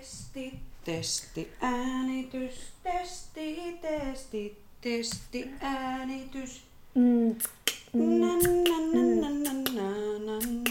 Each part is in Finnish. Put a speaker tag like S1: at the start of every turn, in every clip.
S1: Testi, testi, äänitys, testi, testi, testi, äänitys.
S2: Mm,
S1: Na, na, na, na, na, na, na,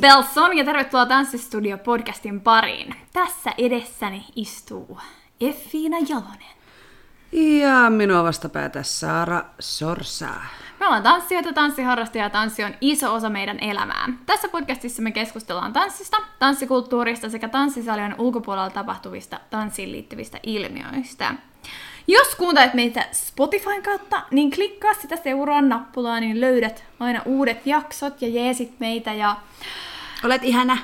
S2: Belson ja tervetuloa Tanssistudio podcastin pariin. Tässä edessäni istuu Effiina Jalonen.
S1: Ja minua vastapäätä Saara Sorsaa.
S2: Me ollaan tanssijoita, tanssiharrastajia ja tanssi on iso osa meidän elämää. Tässä podcastissa me keskustellaan tanssista, tanssikulttuurista sekä tanssisalien ulkopuolella tapahtuvista tanssiin liittyvistä ilmiöistä. Jos kuuntelet meitä Spotifyn kautta, niin klikkaa sitä seuraa nappulaa, niin löydät aina uudet jaksot ja jeesit meitä ja
S1: Olet ihana.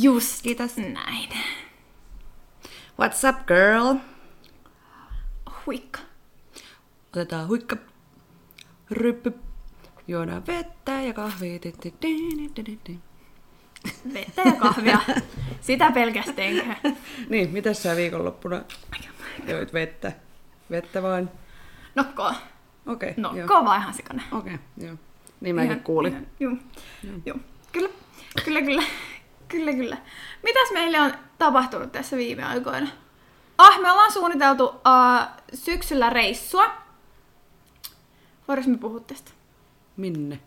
S2: just
S1: Kiitos.
S2: näin.
S1: What's up, girl?
S2: Huikka.
S1: Otetaan huikka, ryppy, juodaan vettä ja kahvia.
S2: Vettä ja kahvia. Sitä pelkästään.
S1: Niin, mitäs sä viikonloppuna joit vettä? Vettä vain?
S2: Nokkoa.
S1: Okei, okay, joo.
S2: Nokkoa vaan ihan sikana.
S1: Okei, okay, joo. Niin mäkin kuulin.
S2: Joo. joo. Kyllä, kyllä, kyllä. Kyllä, kyllä. Mitäs meille on tapahtunut tässä viime aikoina? Ah, me ollaan suunniteltu uh, syksyllä reissua. Voidaanko me puhua tästä?
S1: Minne?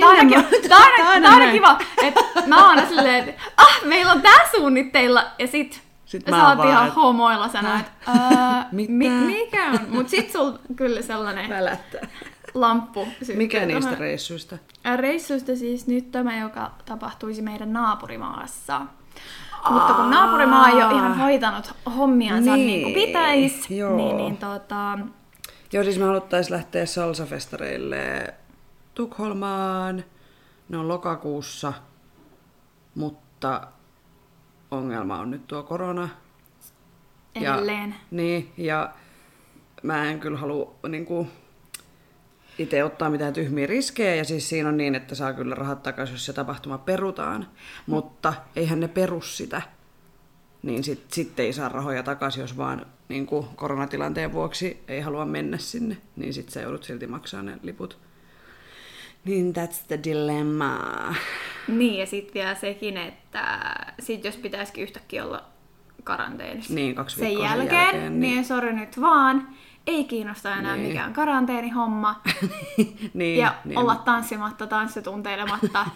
S2: Tää on
S1: Minne
S2: kiva,
S1: mä-
S2: tää on aina-
S1: tää on
S2: tää on aina
S1: näin.
S2: kiva, että mä oon silleen, että ah, meillä on tää suunnitteilla, ja sit,
S1: Sit mä vaan,
S2: ihan
S1: et-
S2: homoilla sanoa, että mi, mikä on? Mut sit sul kyllä sellainen
S1: Välättää.
S2: Lamppu syttyy
S1: Mikä niistä
S2: tuohon.
S1: reissuista?
S2: Reissuista siis nyt tämä, joka tapahtuisi meidän naapurimaassa. Mutta kun naapurimaa ei ole ihan hoitanut hommiansa niin,
S1: Niin,
S2: kuin pitäisi, niin, niin tota,
S1: Joo, siis me haluttais lähteä salsafestareille Tukholmaan. Ne on lokakuussa, mutta ongelma on nyt tuo korona.
S2: edelleen.
S1: Ja, niin, ja mä en kyllä halua niin kuin, itse ottaa mitään tyhmiä riskejä, ja siis siinä on niin, että saa kyllä rahat takaisin, jos se tapahtuma perutaan, mutta eihän ne perus sitä. Niin sitten sit ei saa rahoja takaisin, jos vaan niin kuin koronatilanteen vuoksi ei halua mennä sinne, niin sitten sä joudut silti maksaa ne liput. Niin that's the dilemma.
S2: Niin, ja sitten vielä sekin, että sit jos pitäisikin yhtäkkiä olla karanteenissa
S1: Niin, kaksi
S2: sen
S1: viikkoa sen
S2: jälkeen,
S1: jälkeen,
S2: niin,
S1: niin-
S2: niin sori nyt vaan, ei kiinnosta enää
S1: Niin.
S2: mikään karanteenihomma.
S1: niin,
S2: ja
S1: niin.
S2: olla tanssimatta, tanssitunteilematta,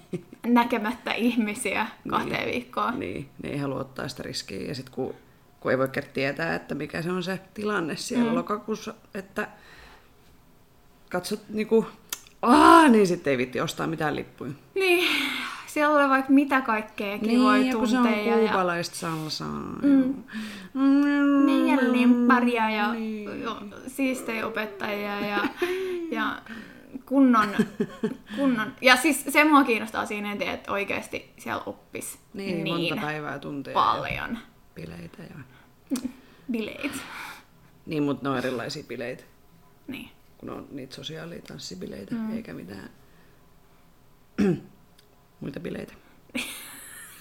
S2: näkemättä ihmisiä kahteen viikkoon.
S1: Niin, ne ei halua ottaa sitä riskiä. Ja sitten kun, kun ei voi tietää, että mikä se on se tilanne siellä mm. lokakuussa, että katsot niinku, aah, niin sitten ei vitti ostaa mitään lippuja.
S2: Niin, siellä oli vaikka mitä kaikkea kivoja
S1: Niin, ja kun se on
S2: tunteja ja
S1: kuubalaista salsaa.
S2: Mm. meidän limpparia ja
S1: Niin.
S2: jo, siistejä opettajia ja, ja kunnon, kunnon... Ja siis se mua kiinnostaa siinä, että oikeasti siellä oppis
S1: Niin,
S2: niin
S1: monta päivää tunteja.
S2: paljon
S1: Ja bileitä. Ja...
S2: bileitä.
S1: Niin, mutta ne on erilaisia bileitä,
S2: Niin.
S1: kun on niitä sosiaalitanssibileitä, mm. eikä mitään muita bileitä.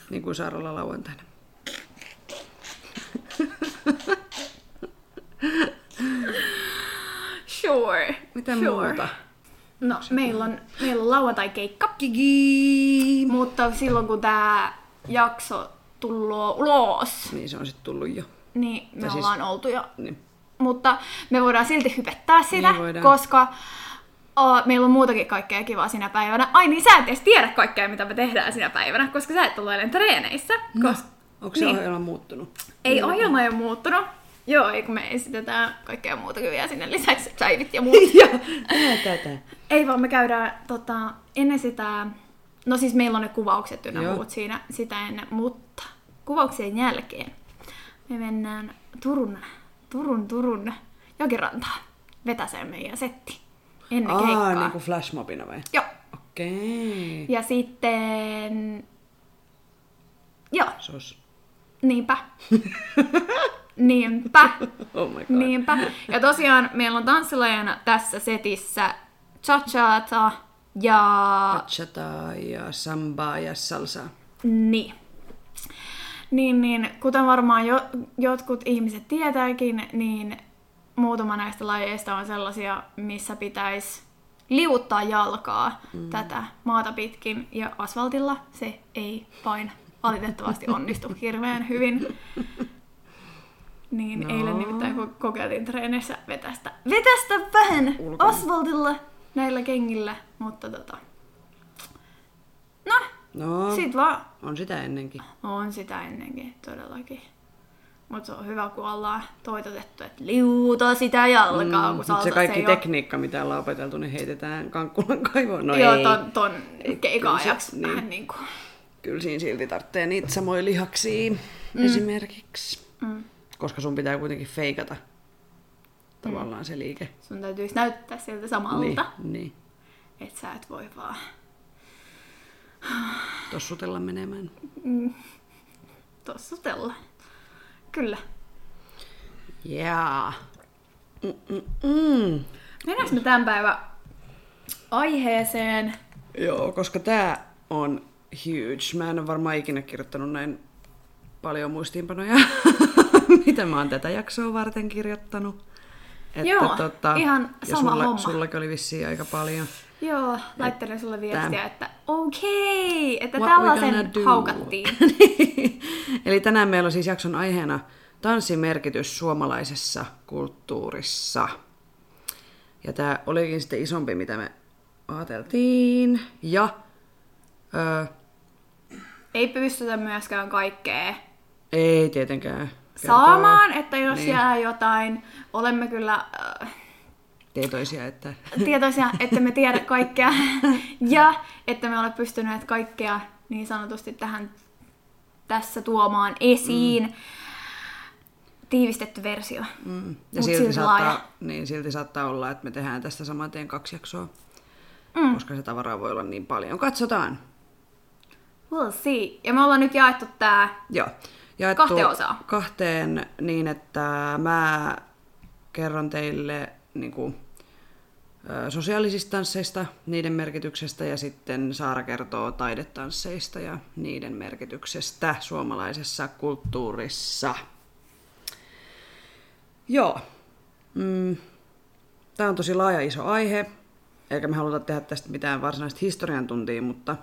S1: niin kuin Saaralla lauantaina.
S2: Sure.
S1: Mitä
S2: sure.
S1: muuta?
S2: No, meillä on, meillä on lauantai-keikka,
S1: Kiki!
S2: mutta silloin kun tämä jakso tullut ulos,
S1: Niin se on sitten tullut jo.
S2: niin me
S1: Tai siis-
S2: ollaan oltu jo
S1: Niin.
S2: mutta me voidaan silti hypettää sitä,
S1: Niin voidaan.
S2: koska o, meillä on muutakin kaikkea kivaa sinä päivänä. Ai niin, sä et edes tiedä kaikkea, mitä me tehdään sinä päivänä, koska sä et ollut eilen treeneissä.
S1: No,
S2: Kos-
S1: onko se
S2: niin.
S1: ohjelma muuttunut?
S2: Ei ohjelma ei ole muuttunut. Joo, ei kun me esitetään kaikkea muutakin vielä sinne lisäksi, drivit ja muut. Ei vaan me käydään tota, ennen sitä, no siis meillä on ne kuvaukset ynnä muut siinä sitä ennen, mutta kuvauksien jälkeen me mennään Turun, Turun, Turun jokirantaan vetäseen meidän setti ennen
S1: Aa,
S2: keikkaa.
S1: niin kuin flashmobina vai?
S2: Joo.
S1: Okei.
S2: Ja sitten... Joo,
S1: Sos.
S2: niinpä. Niinpä.
S1: Oh my god.
S2: Niinpä. Ja tosiaan meillä on tanssilajana tässä setissä cha-chata ja...
S1: Bachata ja samba ja salsa.
S2: Niin. Niin, niin, kuten varmaan jo, jotkut ihmiset tietääkin, niin muutama näistä lajeista on sellaisia, missä pitäisi liuttaa jalkaa mm. tätä maata pitkin, ja asfaltilla se ei vain valitettavasti onnistu hirveän hyvin. Niin no. eilen nimittäin kokeiltiin treeneissä vetästä, vetästä vähän Ulkona. asfaltilla näillä kengillä, mutta tota... No,
S1: no
S2: sit vaan...
S1: On sitä ennenkin.
S2: On sitä ennenkin, todellakin. Mutta se on hyvä, kun ollaan toitotettu, että liuta sitä jalkaa, mm, kun
S1: se kaikki se tekniikka, mitä ollaan opeteltu, niin heitetään kankkulan kaivoon. No
S2: Joo,
S1: ei.
S2: ton, ton keika-ajaksi niin. vähän niin kuin.
S1: Kyllä siinä silti tarvitsee niitä samoja lihaksia mm. esimerkiksi. Mm. Koska sun pitää kuitenkin feikata tavallaan mm. se liike.
S2: Sun täytyisi näyttää siltä samalta.
S1: Niin, niin.
S2: Että sä et voi vaan...
S1: Tossutella menemään.
S2: Mm. Tossutella. Kyllä.
S1: Jaa.
S2: Mennäänkö me tämän päivän aiheeseen?
S1: Joo, koska tää on huge. Mä en ole varmaan ikinä kirjoittanut näin paljon muistiinpanoja, mitä mä oon tätä jaksoa varten kirjoittanut.
S2: Että Joo, tota, ihan sama
S1: sulla,
S2: homma.
S1: Sullakin oli vissiin aika paljon.
S2: Joo, laittelin sulle viestiä, että okei, okay, että tällaisen haukattiin.
S1: Eli tänään meillä on siis jakson aiheena tanssin merkitys suomalaisessa kulttuurissa. Ja tämä olikin sitten isompi, mitä me ajateltiin. Ja... Öö,
S2: Ei pystytä myöskään kaikkea
S1: ei tietenkään.
S2: Kertoo. Saamaan, että jos niin. jää jotain, olemme kyllä... Äh,
S1: tietoisia, että...
S2: Tietoisia, että me tiedä kaikkea. ja että me olemme pystyneet kaikkea niin sanotusti tähän tässä tuomaan esiin. Mm. Tiivistetty versio.
S1: Mm. Ja silti saattaa, niin, silti saattaa olla, että me tehdään tästä saman tien kaksi jaksoa. Mm. Koska se tavaraa voi olla niin paljon. Katsotaan.
S2: We'll see. Ja me ollaan nyt jaettu tää
S1: Joo.
S2: Jaettu kahteen osaan.
S1: Kahteen niin, että mä kerron teille niin kuin, sosiaalisista tansseista, niiden merkityksestä ja sitten Saara kertoo taidetansseista ja niiden merkityksestä suomalaisessa kulttuurissa. Joo. Mm. Tämä on tosi laaja iso aihe, eikä me haluta tehdä tästä mitään varsinaista historian tuntia, mutta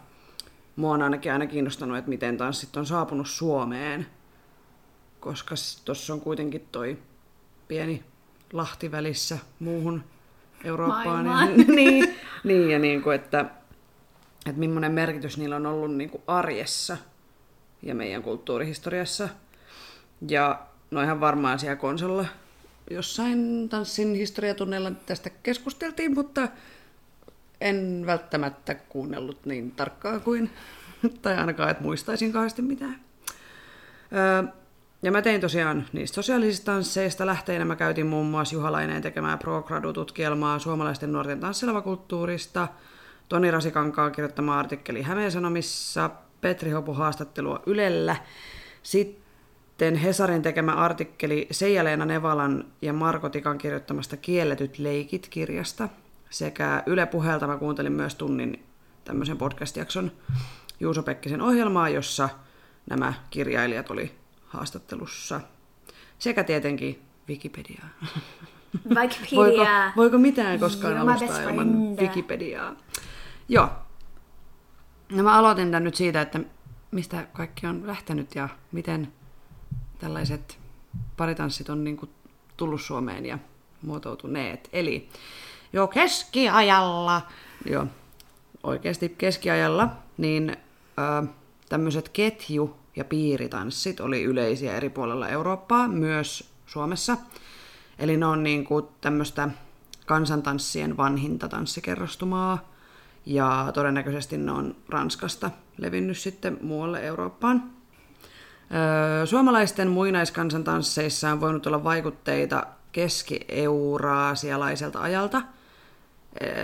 S1: mua on ainakin aina kiinnostanut, että miten tanssit on saapunut Suomeen. Koska tuossa on kuitenkin toi pieni lahti välissä muuhun Eurooppaan. Ja, niin, niin, ja niin kuin, että, että millainen merkitys niillä on ollut niin kuin arjessa ja meidän kulttuurihistoriassa. Ja no ihan varmaan siellä konsolla jossain tanssin historiatunneilla tästä keskusteltiin, mutta en välttämättä kuunnellut niin tarkkaa kuin, tai ainakaan, että muistaisin kauheasti mitään. Öö, ja mä tein tosiaan niistä sosiaalisista tansseista lähteinä. Mä käytin muun muassa Juhalaineen tekemään pro tutkielmaa suomalaisten nuorten tanssilevakulttuurista, Toni Rasikankaan kirjoittama artikkeli Hämeen Sanomissa, Petri Hopu haastattelua Ylellä, sitten Hesarin tekemä artikkeli Seija-Leena Nevalan ja Marko Tikan kirjoittamasta Kielletyt leikit kirjasta, sekä Yle Puheelta mä kuuntelin myös tunnin tämmöisen podcast-jakson Juuso Pekkisen ohjelmaa, jossa nämä kirjailijat oli haastattelussa. Sekä tietenkin Wikipediaa.
S2: Wikipedia.
S1: voiko, voiko mitään koskaan alustaa ilman Wikipediaa? Joo. No mä aloitin tämän nyt siitä, että mistä kaikki on lähtenyt ja miten tällaiset paritanssit on niin kuin tullut Suomeen ja muotoutuneet. Eli jo keskiajalla, jo oikeasti keskiajalla, niin ö, tämmöiset ketju ja piiritanssit oli yleisiä eri puolilla Eurooppaa, myös Suomessa. Eli ne on niin kuin tämmöistä kansantanssien vanhinta tanssikerrostumaa, ja todennäköisesti ne on Ranskasta levinnyt sitten muualle Eurooppaan. Suomalaisten muinaiskansantansseissa on voinut olla vaikutteita keski-euraasialaiselta ajalta,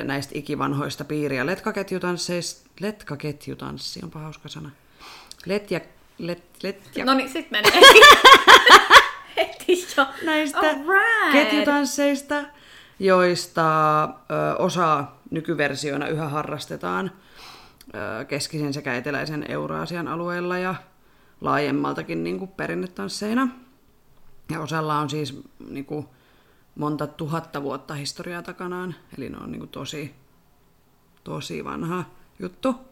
S1: näistä ikivanhoista piiri- ja letkaketjutansseista. Letkaketjutanssi, onpa hauska sana. Let ja let, let ja...
S2: No niin, sit menee. Heti jo.
S1: Näistä right. ketjutansseista. joista ö, osa nykyversioina yhä harrastetaan ö, keskisen sekä eteläisen Euraasian alueella ja laajemmaltakin niin kuin perinnetansseina. Ja osalla on siis niin kuin, monta tuhatta vuotta historiaa takanaan, eli ne on niin kuin, tosi, tosi vanha juttu.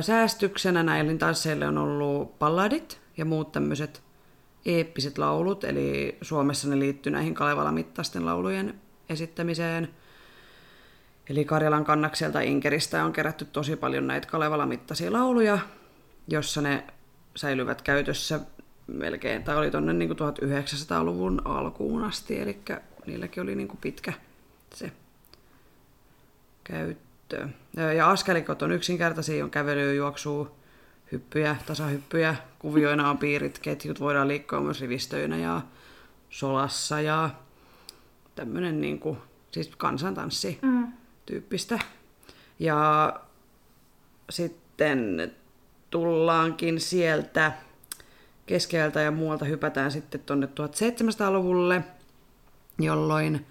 S1: Säästyksenä näille tansseille on ollut palladit ja muut tämmöiset eeppiset laulut, eli Suomessa ne liittyy näihin Kalevala-mittaisten laulujen esittämiseen. Eli Karjalan kannakselta Inkeristä on kerätty tosi paljon näitä Kalevala-mittaisia lauluja, jossa ne säilyvät käytössä melkein, tai oli tuonne niin 1900-luvun alkuun asti, eli niilläkin oli niin pitkä se käyttö. Ja askelikot on yksinkertaisia, on kävelyä, juoksua, hyppyjä, tasahyppyjä. Kuvioina on piirit, ketjut voidaan liikkua myös rivistöinä ja solassa ja tämmöinen niin kuin, siis kansantanssi mm. tyyppistä. Ja sitten tullaankin sieltä keskeltä ja muualta hypätään sitten tuonne 1700-luvulle, jolloin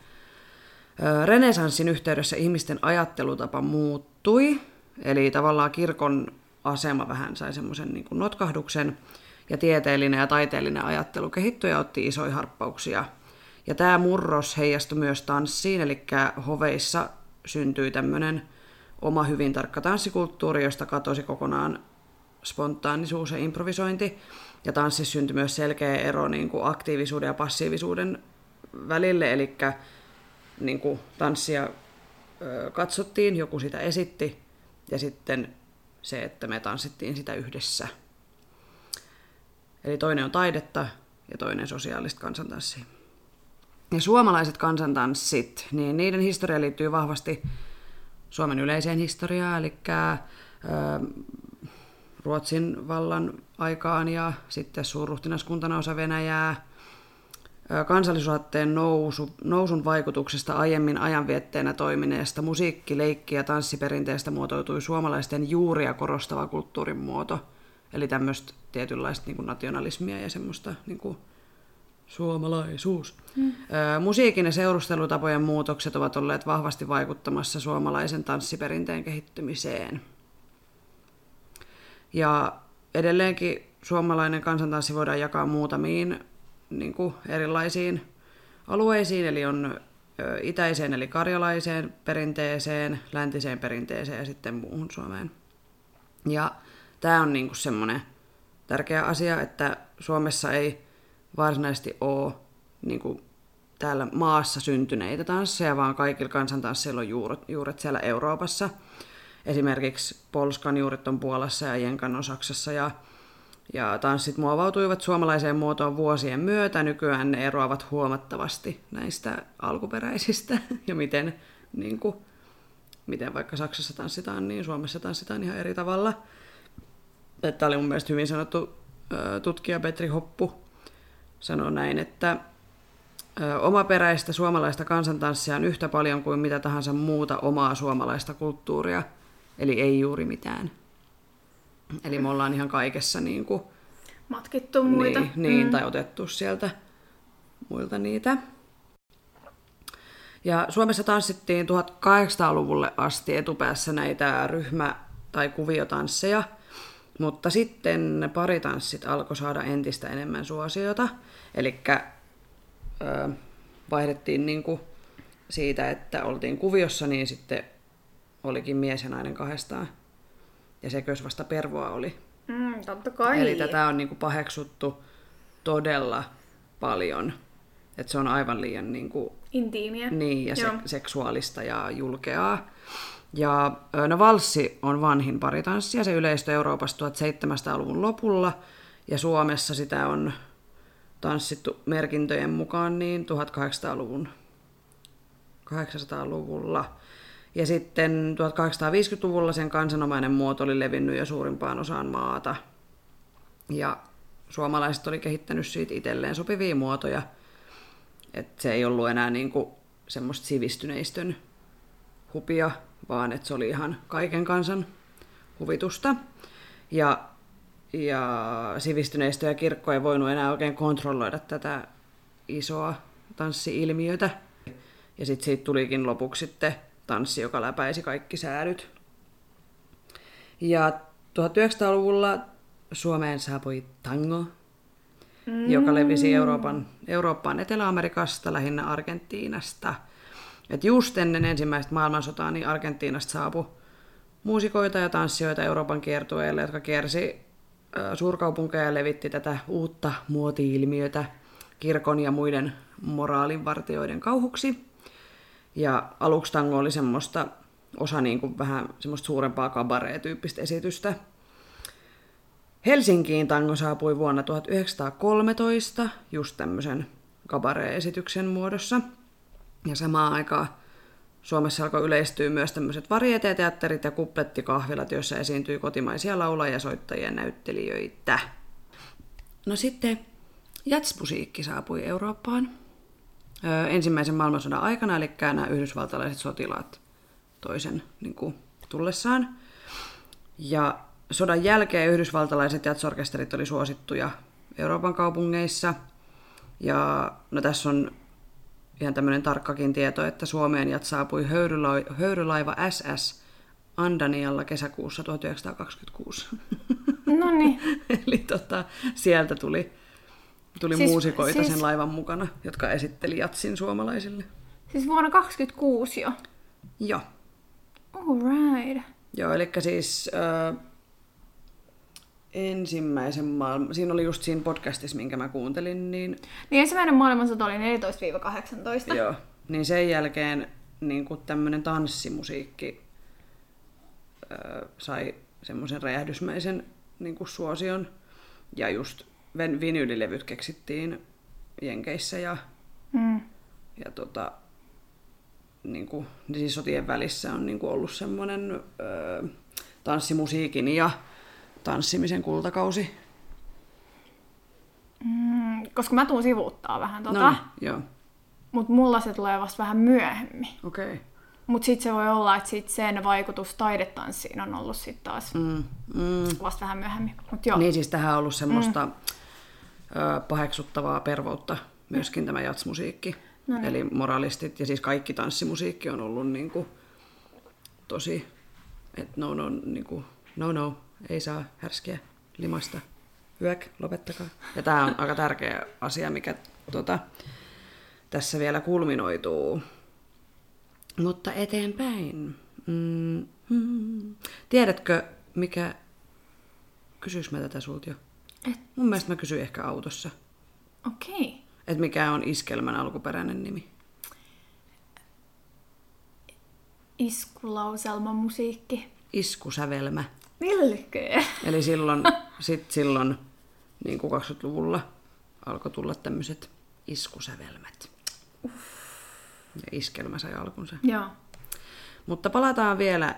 S1: renesanssin yhteydessä ihmisten ajattelutapa muuttui, eli tavallaan kirkon asema vähän sai semmoisen niin notkahduksen, ja tieteellinen ja taiteellinen ajattelu kehittyi ja otti isoja harppauksia. Ja tämä murros heijastui myös tanssiin, eli hoveissa syntyi tämmöinen oma hyvin tarkka tanssikulttuuri, josta katosi kokonaan spontaanisuus ja improvisointi. Ja tanssissa syntyi myös selkeä ero niin kuin aktiivisuuden ja passiivisuuden välille, eli niin kuin tanssia ö, katsottiin, joku sitä esitti, ja sitten se, että me tanssittiin sitä yhdessä. Eli toinen on taidetta ja toinen sosiaalista kansantanssia. Ja suomalaiset kansantanssit, niin niiden historia liittyy vahvasti Suomen yleiseen historiaan, eli Ruotsin vallan aikaan ja sitten suurruhtinaskuntana osa Venäjää. Kansallisuusatteen nousu, nousun vaikutuksesta aiemmin ajanvietteenä toimineesta musiikki-, leikki- ja tanssiperinteestä muotoutui suomalaisten juuria korostava kulttuurin muoto. Eli tämmöistä tietynlaista niin kuin nationalismia ja semmoista niin kuin suomalaisuus. Hmm. Musiikin ja seurustelutapojen muutokset ovat olleet vahvasti vaikuttamassa suomalaisen tanssiperinteen kehittymiseen. Ja edelleenkin suomalainen kansantanssi voidaan jakaa muutamiin niin kuin erilaisiin alueisiin, eli on itäiseen eli karjalaiseen perinteeseen, läntiseen perinteeseen ja sitten muuhun Suomeen. Ja tämä on niin semmoinen tärkeä asia, että Suomessa ei varsinaisesti ole niin kuin täällä maassa syntyneitä tansseja, vaan kaikilla kansantansseilla on juuret, juuret siellä Euroopassa. Esimerkiksi Polskan juuret on Puolassa ja Jenkan on Saksassa ja, ja tanssit muovautuivat suomalaiseen muotoon vuosien myötä. Nykyään ne eroavat huomattavasti näistä alkuperäisistä ja miten, niin kuin, miten vaikka Saksassa tanssitaan, niin Suomessa tanssitaan ihan eri tavalla. Tämä oli mun mielestä hyvin sanottu tutkija Petri Hoppu sanoi näin, että omaperäistä suomalaista kansantanssia on yhtä paljon kuin mitä tahansa muuta omaa suomalaista kulttuuria – Eli ei juuri mitään. Eli me ollaan ihan kaikessa niin kuin,
S2: matkittu muita.
S1: Niin, niin mm. tai otettu sieltä muilta niitä. Ja Suomessa tanssittiin 1800-luvulle asti etupäässä näitä ryhmä- tai kuviotansseja, mutta sitten paritanssit alkoi saada entistä enemmän suosiota. Eli vaihdettiin niinku siitä, että oltiin kuviossa, niin sitten olikin mies ja nainen kahdestaan. Ja se kös vasta pervoa oli.
S2: Mm, totta kai.
S1: Eli tätä on niinku paheksuttu todella paljon. Että se on aivan liian niinku,
S2: intiimiä.
S1: Niin, ja se, seksuaalista ja julkeaa. Ja no valssi on vanhin paritanssi ja se yleistyi Euroopassa 1700-luvun lopulla. Ja Suomessa sitä on tanssittu merkintöjen mukaan niin 1800-luvun 800-luvulla. Ja sitten 1850-luvulla sen kansanomainen muoto oli levinnyt jo suurimpaan osaan maata. Ja suomalaiset oli kehittänyt siitä itselleen sopivia muotoja. Että se ei ollut enää niin kuin semmoista sivistyneistön hupia, vaan että se oli ihan kaiken kansan huvitusta. Ja, ja sivistyneistö ja kirkko ei voinut enää oikein kontrolloida tätä isoa tanssi-ilmiötä. Ja sitten siitä tulikin lopuksi sitten tanssi, joka läpäisi kaikki säädyt. Ja 1900-luvulla Suomeen saapui tango, mm. joka levisi Euroopan, Eurooppaan Etelä-Amerikasta, lähinnä Argentiinasta. Et just ennen ensimmäistä maailmansotaa niin Argentiinasta saapui muusikoita ja tanssijoita Euroopan kiertueelle, jotka kiersi suurkaupunkeja ja levitti tätä uutta muoti-ilmiötä kirkon ja muiden moraalinvartijoiden kauhuksi. Ja aluksi tango oli semmoista osa niin kuin vähän semmoista suurempaa kabaree-tyyppistä esitystä. Helsinkiin tango saapui vuonna 1913 just tämmöisen kabaree-esityksen muodossa. Ja samaan aikaan Suomessa alkoi yleistyä myös tämmöiset varieteteatterit ja kuplettikahvilat, joissa esiintyi kotimaisia laulajia, soittajia ja näyttelijöitä. No sitten jatsmusiikki saapui Eurooppaan ensimmäisen maailmansodan aikana, eli nämä yhdysvaltalaiset sotilaat toisen niin kuin, tullessaan. Ja sodan jälkeen yhdysvaltalaiset jatsorkesterit oli suosittuja Euroopan kaupungeissa. Ja no tässä on ihan tämmöinen tarkkakin tieto, että Suomeen jat saapui höyrylaiva, höyrylaiva SS Andanialla kesäkuussa 1926.
S2: No niin.
S1: Eli tota, sieltä tuli, tuli siis, muusikoita siis... sen laivan mukana, jotka esitteli jatsin suomalaisille.
S2: Siis vuonna 1926 jo?
S1: Joo.
S2: Alright.
S1: Joo, eli siis äh, ensimmäisen maailman... Siinä oli just siinä podcastissa, minkä mä kuuntelin, niin...
S2: Niin ensimmäinen maailmansota oli 14-18.
S1: Joo, niin sen jälkeen niin tämmöinen tanssimusiikki äh, sai semmoisen räjähdysmäisen niin kuin suosion. Ja just vinyylilevyt keksittiin Jenkeissä ja, mm. ja tota, niin kuin, niin siis sotien välissä on niin kuin ollut semmoinen ö, tanssimusiikin ja tanssimisen kultakausi.
S2: Mm, koska mä tuun sivuuttaa vähän tota.
S1: No, joo.
S2: Mut mulla se tulee vasta vähän myöhemmin.
S1: Okei. Okay.
S2: Mut sit se voi olla, että sit sen vaikutus taidetanssiin on ollut sit taas mm, mm. vasta vähän myöhemmin. Mut joo.
S1: Niin siis tähän on ollut semmoista mm. Paheksuttavaa pervoutta myöskin tämä jatsmusiikki. No niin. Eli moralistit ja siis kaikki tanssimusiikki on ollut niin kuin, tosi, että no no, niin kuin, no no, ei saa härskiä limasta. Hyök, lopettakaa. Ja tämä on aika tärkeä asia, mikä tota, tässä vielä kulminoituu. Mutta eteenpäin. Mm, mm. Tiedätkö, mikä... Kysyis mä tätä sulta jo? Et... Mun mielestä mä kysyin ehkä autossa.
S2: Okei. Okay.
S1: Että mikä on iskelmän alkuperäinen nimi?
S2: Iskulauselma musiikki.
S1: Iskusävelmä.
S2: Melkein.
S1: Eli silloin, sit silloin niin kuin 20-luvulla alkoi tulla tämmöiset iskusävelmät. Uff. Ja iskelmä sai alkunsa.
S2: Joo.
S1: Mutta palataan vielä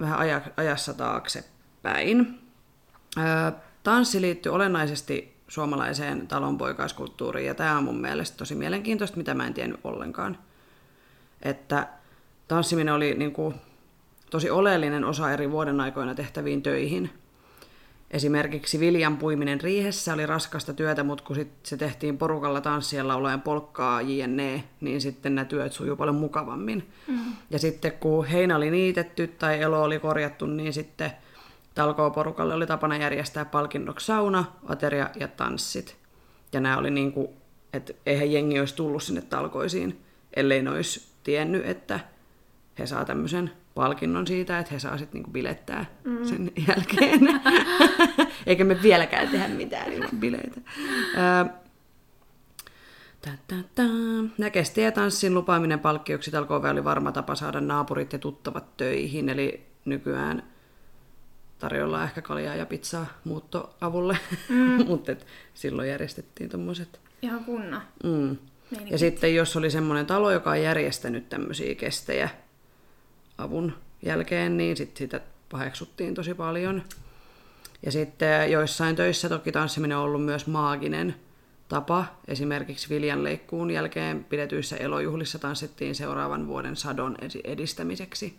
S1: vähän ajassa taaksepäin. Tanssi liittyy olennaisesti suomalaiseen talonpoikaiskulttuuriin, ja tämä on mun mielestä tosi mielenkiintoista, mitä mä en tiennyt ollenkaan. Että tanssiminen oli niin kuin tosi oleellinen osa eri vuoden aikoina tehtäviin töihin. Esimerkiksi viljan puiminen riihessä oli raskasta työtä, mutta kun sit se tehtiin porukalla tanssien laulajan polkkaa jne, niin sitten nämä työt sujuu paljon mukavammin. Mm. Ja sitten kun heinä oli niitetty tai elo oli korjattu, niin sitten talkooporukalle oli tapana järjestää palkinnoksi sauna, ateria ja tanssit. Ja nämä oli niin kuin, että eihän jengi olisi tullut sinne talkoisiin, ellei ne olisi tiennyt, että he saa tämmöisen palkinnon siitä, että he saa sitten niinku bilettää mm. sen jälkeen. Eikä me vieläkään tehdä mitään ilman bileitä. Näkesti ja tanssin lupaaminen palkkioksi talkoove oli varma tapa saada naapurit ja tuttavat töihin, eli nykyään tarjolla ehkä kaljaa ja pizzaa muuttoavulle, mm. mutta silloin järjestettiin tuommoiset.
S2: Ihan kunna.
S1: Mm. Ja sitten jos oli semmoinen talo, joka on järjestänyt tämmöisiä kestejä, avun jälkeen, niin sit sitä paheksuttiin tosi paljon. Ja sitten joissain töissä toki tanssiminen on ollut myös maaginen tapa. Esimerkiksi viljanleikkuun jälkeen pidetyissä elojuhlissa tanssittiin seuraavan vuoden sadon edistämiseksi.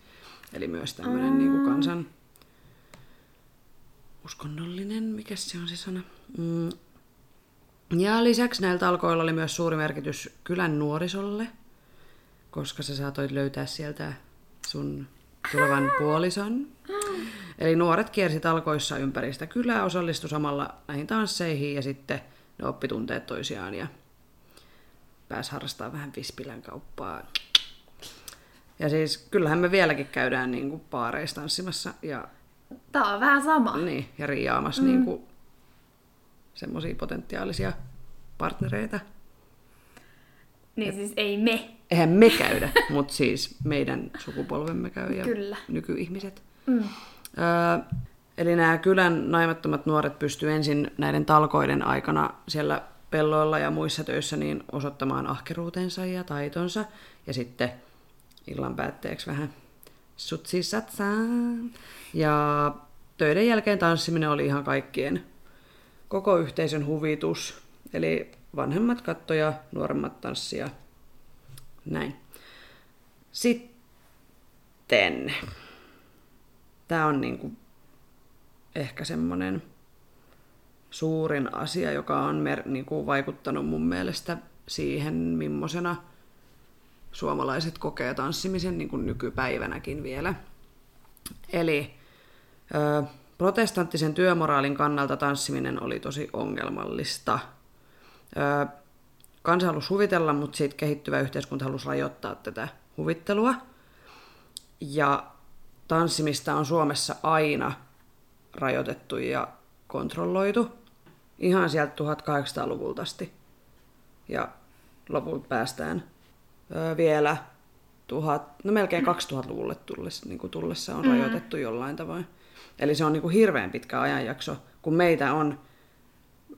S1: Eli myös tämmöinen mm. niin kansan uskonnollinen, mikä se on se sana. Mm. Ja lisäksi näillä talkoilla oli myös suuri merkitys kylän nuorisolle – koska sä saatoit löytää sieltä sun tulevan puolison. Eli nuoret kiersi talkoissa ympäri sitä kylää, osallistu samalla näihin tansseihin ja sitten ne oppi tunteet toisiaan ja pääsi harrastamaan vähän vispilän kauppaa. Ja siis kyllähän me vieläkin käydään niin kuin paareissa tanssimassa ja,
S2: Tää on vähän sama.
S1: niin, ja riiaamassa mm. niin semmoisia potentiaalisia partnereita.
S2: Niin siis ei me.
S1: Eihän me käydä, mutta siis meidän sukupolvemme käy ja
S2: Kyllä.
S1: nykyihmiset.
S2: Mm.
S1: Öö, eli nämä kylän naimattomat nuoret pystyvät ensin näiden talkoiden aikana siellä pelloilla ja muissa töissä niin osoittamaan ahkeruutensa ja taitonsa. Ja sitten illan päätteeksi vähän sutsisatsaan. Ja töiden jälkeen tanssiminen oli ihan kaikkien koko yhteisön huvitus. Eli vanhemmat kattoja, nuoremmat tanssia. Näin. Sitten. Tämä on niinku ehkä semmoinen suurin asia, joka on mer- niinku vaikuttanut mun mielestä siihen, millaisena suomalaiset kokee tanssimisen niin kuin nykypäivänäkin vielä. Eli ö, protestanttisen työmoraalin kannalta tanssiminen oli tosi ongelmallista. Ö, kansa halusi huvitella, mutta siitä kehittyvä yhteiskunta halusi rajoittaa tätä huvittelua. Ja tanssimista on Suomessa aina rajoitettu ja kontrolloitu. Ihan sieltä 1800-luvulta asti. Ja lopulta päästään vielä tuhat, no melkein 2000-luvulle tullessa, niin kuin tullessa on rajoitettu jollain tavoin. Eli se on niin kuin hirveän pitkä ajanjakso, kun meitä on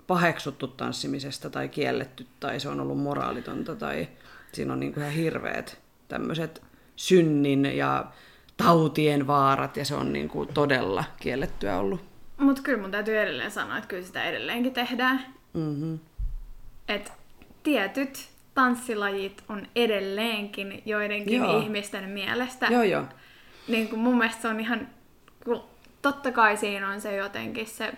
S1: paheksuttu tanssimisesta tai kielletty tai se on ollut moraalitonta tai siinä on niin kuin ihan hirveät tämmöiset synnin ja tautien vaarat ja se on niin kuin todella kiellettyä ollut.
S2: Mutta kyllä mun täytyy edelleen sanoa, että kyllä sitä edelleenkin tehdään.
S1: Mm-hmm.
S2: Et tietyt tanssilajit on edelleenkin joidenkin
S1: Joo.
S2: ihmisten mielestä.
S1: Joo, joo.
S2: Niin kuin mun mielestä se on ihan... Totta kai siinä on se jotenkin se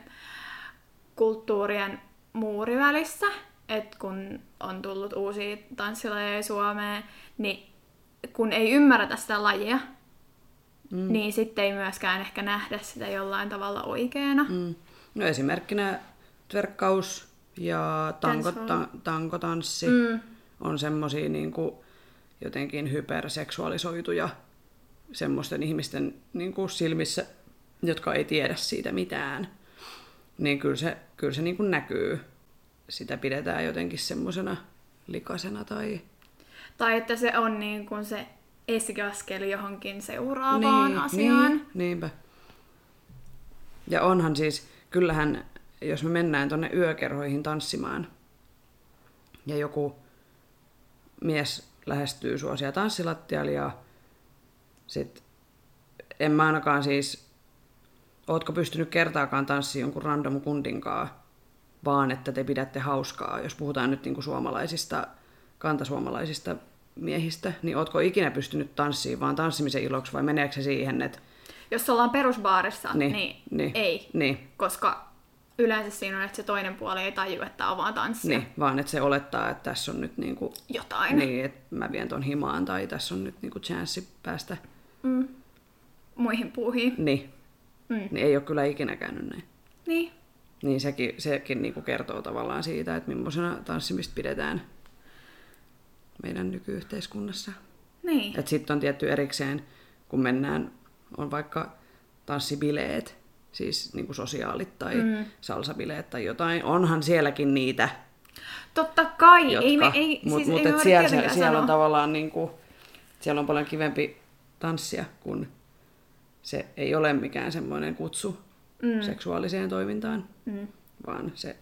S2: kulttuurien muuri välissä, että kun on tullut uusia tanssilajeja Suomeen, niin kun ei ymmärretä sitä lajia, mm. niin sitten ei myöskään ehkä nähdä sitä jollain tavalla oikeana. Mm.
S1: No esimerkkinä tverkkaus ja tango,
S2: Dancehall.
S1: ta, tankotanssi
S2: Mm.
S1: On semmosia niin kuin jotenkin hyperseksuaalisoituja semmoisten ihmisten niin kuin silmissä, jotka ei tiedä siitä mitään. Niin kyllä se, kyllä se niin kuin näkyy. Sitä pidetään jotenkin semmoisena likasena tai...
S2: Tai että se on niin kuin se esiaskel johonkin seuraavaan asiaan.
S1: Niin, niinpä. Ja onhan siis, kyllähän, jos me mennään tonne yökerhoihin tanssimaan, ja joku mies lähestyy sua siellä tanssilattialla, ja sit en mä ainakaan siis, ootko pystynyt kertaakaan tanssimaan jonkun random kundinkaa, vaan että te pidätte hauskaa, jos puhutaan nyt niinku suomalaisista, kantasuomalaisista miehistä, niin ootko ikinä pystynyt tanssimaan vaan tanssimisen iloksi vai meneekö se siihen, että
S2: Jos ollaan perusbaarissa, Niin,
S1: niin,
S2: niin, ei.
S1: niin,
S2: Koska yleensä siinä on, että se toinen puoli ei taju, että on vaan tanssia.
S1: niin, vaan että se olettaa, että tässä on nyt niinku,
S2: Jotain.
S1: niin, että mä vien ton himaan tai tässä on nyt niinku chanssi päästä,
S2: Mm. Muihin puuhiin.
S1: niin,
S2: Mm.
S1: niin ei ole kyllä ikinä käynyt näin.
S2: Niin.
S1: Niin sekin, sekin niinku kertoo tavallaan siitä, että millaisena tanssimista pidetään meidän nykyyhteiskunnassa.
S2: Niin.
S1: Et sitten on tietty erikseen, kun mennään, on vaikka tanssibileet, siis niinku sosiaalit tai mm. salsabileet tai jotain. Onhan sielläkin niitä,
S2: Totta kai.
S1: jotka,
S2: Ei me, ei,
S1: mut,
S2: siis
S1: mut
S2: ei voida
S1: siellä, siellä, siellä on tavallaan niinku, siellä on paljon kivempi tanssia, kun se ei ole mikään semmoinen kutsu mm. seksuaaliseen toimintaan,
S2: Mm.
S1: vaan se,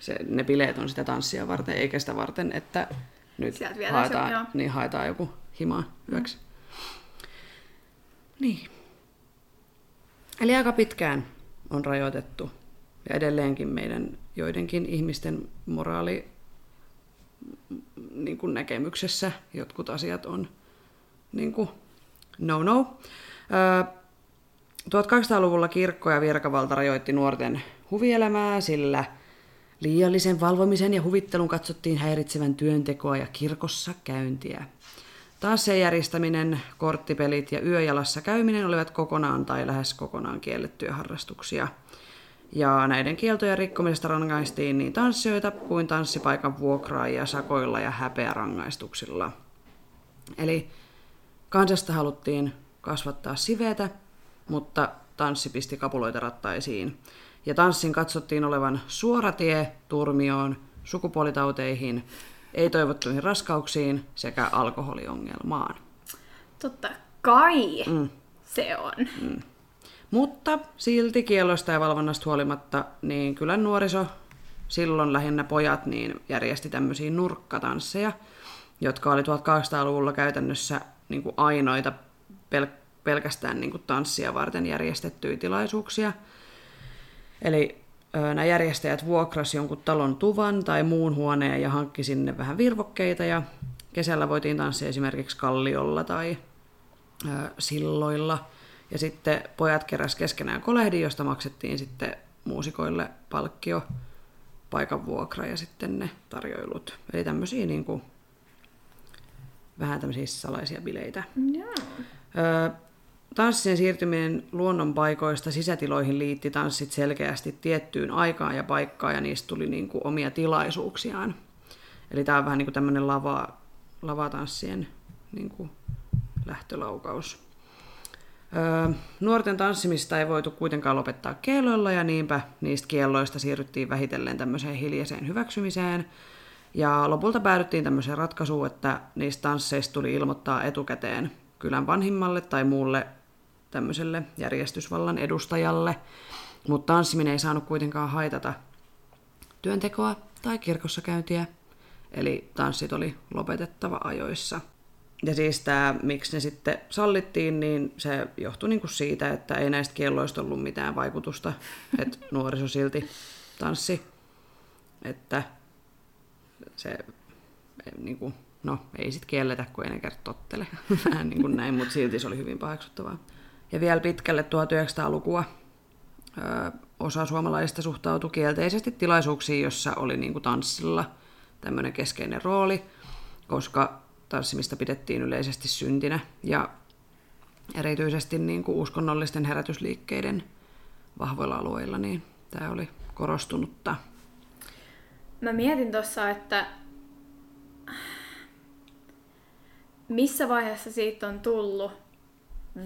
S1: se, ne bileet on sitä tanssia varten, eikä sitä varten, että nyt
S2: se-
S1: haetaan,
S2: joo.
S1: niin haetaan joku himaa yöksi. Niin. Eli aika pitkään on rajoitettu ja edelleenkin meidän joidenkin ihmisten moraali mm, niin kuin näkemyksessä jotkut asiat on niin kuin no no. Öö, 1800-luvulla kirkko ja virkavalta rajoitti nuorten huvielämää, sillä liiallisen valvomisen ja huvittelun katsottiin häiritsevän työntekoa ja kirkossa käyntiä. Tanssien järjestäminen, korttipelit ja yöjalassa käyminen olivat kokonaan tai lähes kokonaan kiellettyjä harrastuksia. Ja näiden kieltojen rikkomisesta rangaistiin niin tanssijoita kuin tanssipaikan vuokraajia sakoilla ja häpeärangaistuksilla. Eli kansasta haluttiin kasvattaa sivetä, mutta tanssi pisti kapuloita rattaisiin. Ja tanssin katsottiin olevan suora tie turmioon, sukupuolitauteihin, ei-toivottuihin raskauksiin sekä alkoholiongelmaan.
S2: Totta kai mm. se on. Mm.
S1: Mutta silti kielosta ja valvonnasta huolimatta, niin kyllä nuoriso, silloin lähinnä pojat, niin järjesti tämmöisiä nurkkatansseja, jotka oli 1800-luvulla käytännössä niin kuin ainoita pel- pelkästään niin kuin tanssia varten järjestettyjä tilaisuuksia. Eli nämä järjestäjät vuokras jonkun talon tuvan tai muun huoneen ja hankki sinne vähän virvokkeita ja kesällä voitiin tanssia esimerkiksi kalliolla tai ö, silloilla. Ja sitten pojat keräs keskenään kolehdi, josta maksettiin sitten muusikoille palkkio, paikan vuokra ja sitten ne tarjoilut. Eli tämmöisiä niin kuin, vähän tämmöisiä salaisia bileitä. Ö, Tanssien siirtyminen luonnonpaikoista sisätiloihin liitti tanssit selkeästi tiettyyn aikaan ja paikkaan ja niistä tuli niin kuin omia tilaisuuksiaan. Eli tämä on vähän niin kuin tämmöinen lava, lavatanssien niin kuin lähtölaukaus. Öö, nuorten tanssimista ei voitu kuitenkaan lopettaa kielloilla ja niinpä niistä kielloista siirryttiin vähitellen tämmöiseen hiljaiseen hyväksymiseen. Ja lopulta päädyttiin tämmöiseen ratkaisuun, että niistä tansseista tuli ilmoittaa etukäteen kylän vanhimmalle tai muulle tämmöiselle järjestysvallan edustajalle, mutta tanssiminen ei saanut kuitenkaan haitata työntekoa tai kirkossa käyntiä, eli tanssit oli lopetettava ajoissa. Ja siis tämä, miksi ne sitten sallittiin, niin se johtui niinku siitä, että ei näistä kielloista ollut mitään vaikutusta, että nuoriso silti tanssi, että se niinku, no ei sitten kielletä, kun ei ne kerta tottele, vähän niin kuin näin, mutta silti se oli hyvin paheksuttavaa. Ja vielä pitkälle 1900-lukua ö, osa suomalaisista suhtautui kielteisesti tilaisuuksiin, jossa oli niin kuin tanssilla tämmöinen keskeinen rooli, koska tanssimista pidettiin yleisesti syntinä ja erityisesti niin kuin uskonnollisten herätysliikkeiden vahvoilla alueilla, niin tämä oli korostunutta.
S2: Mä mietin tuossa, että missä vaiheessa siitä on tullut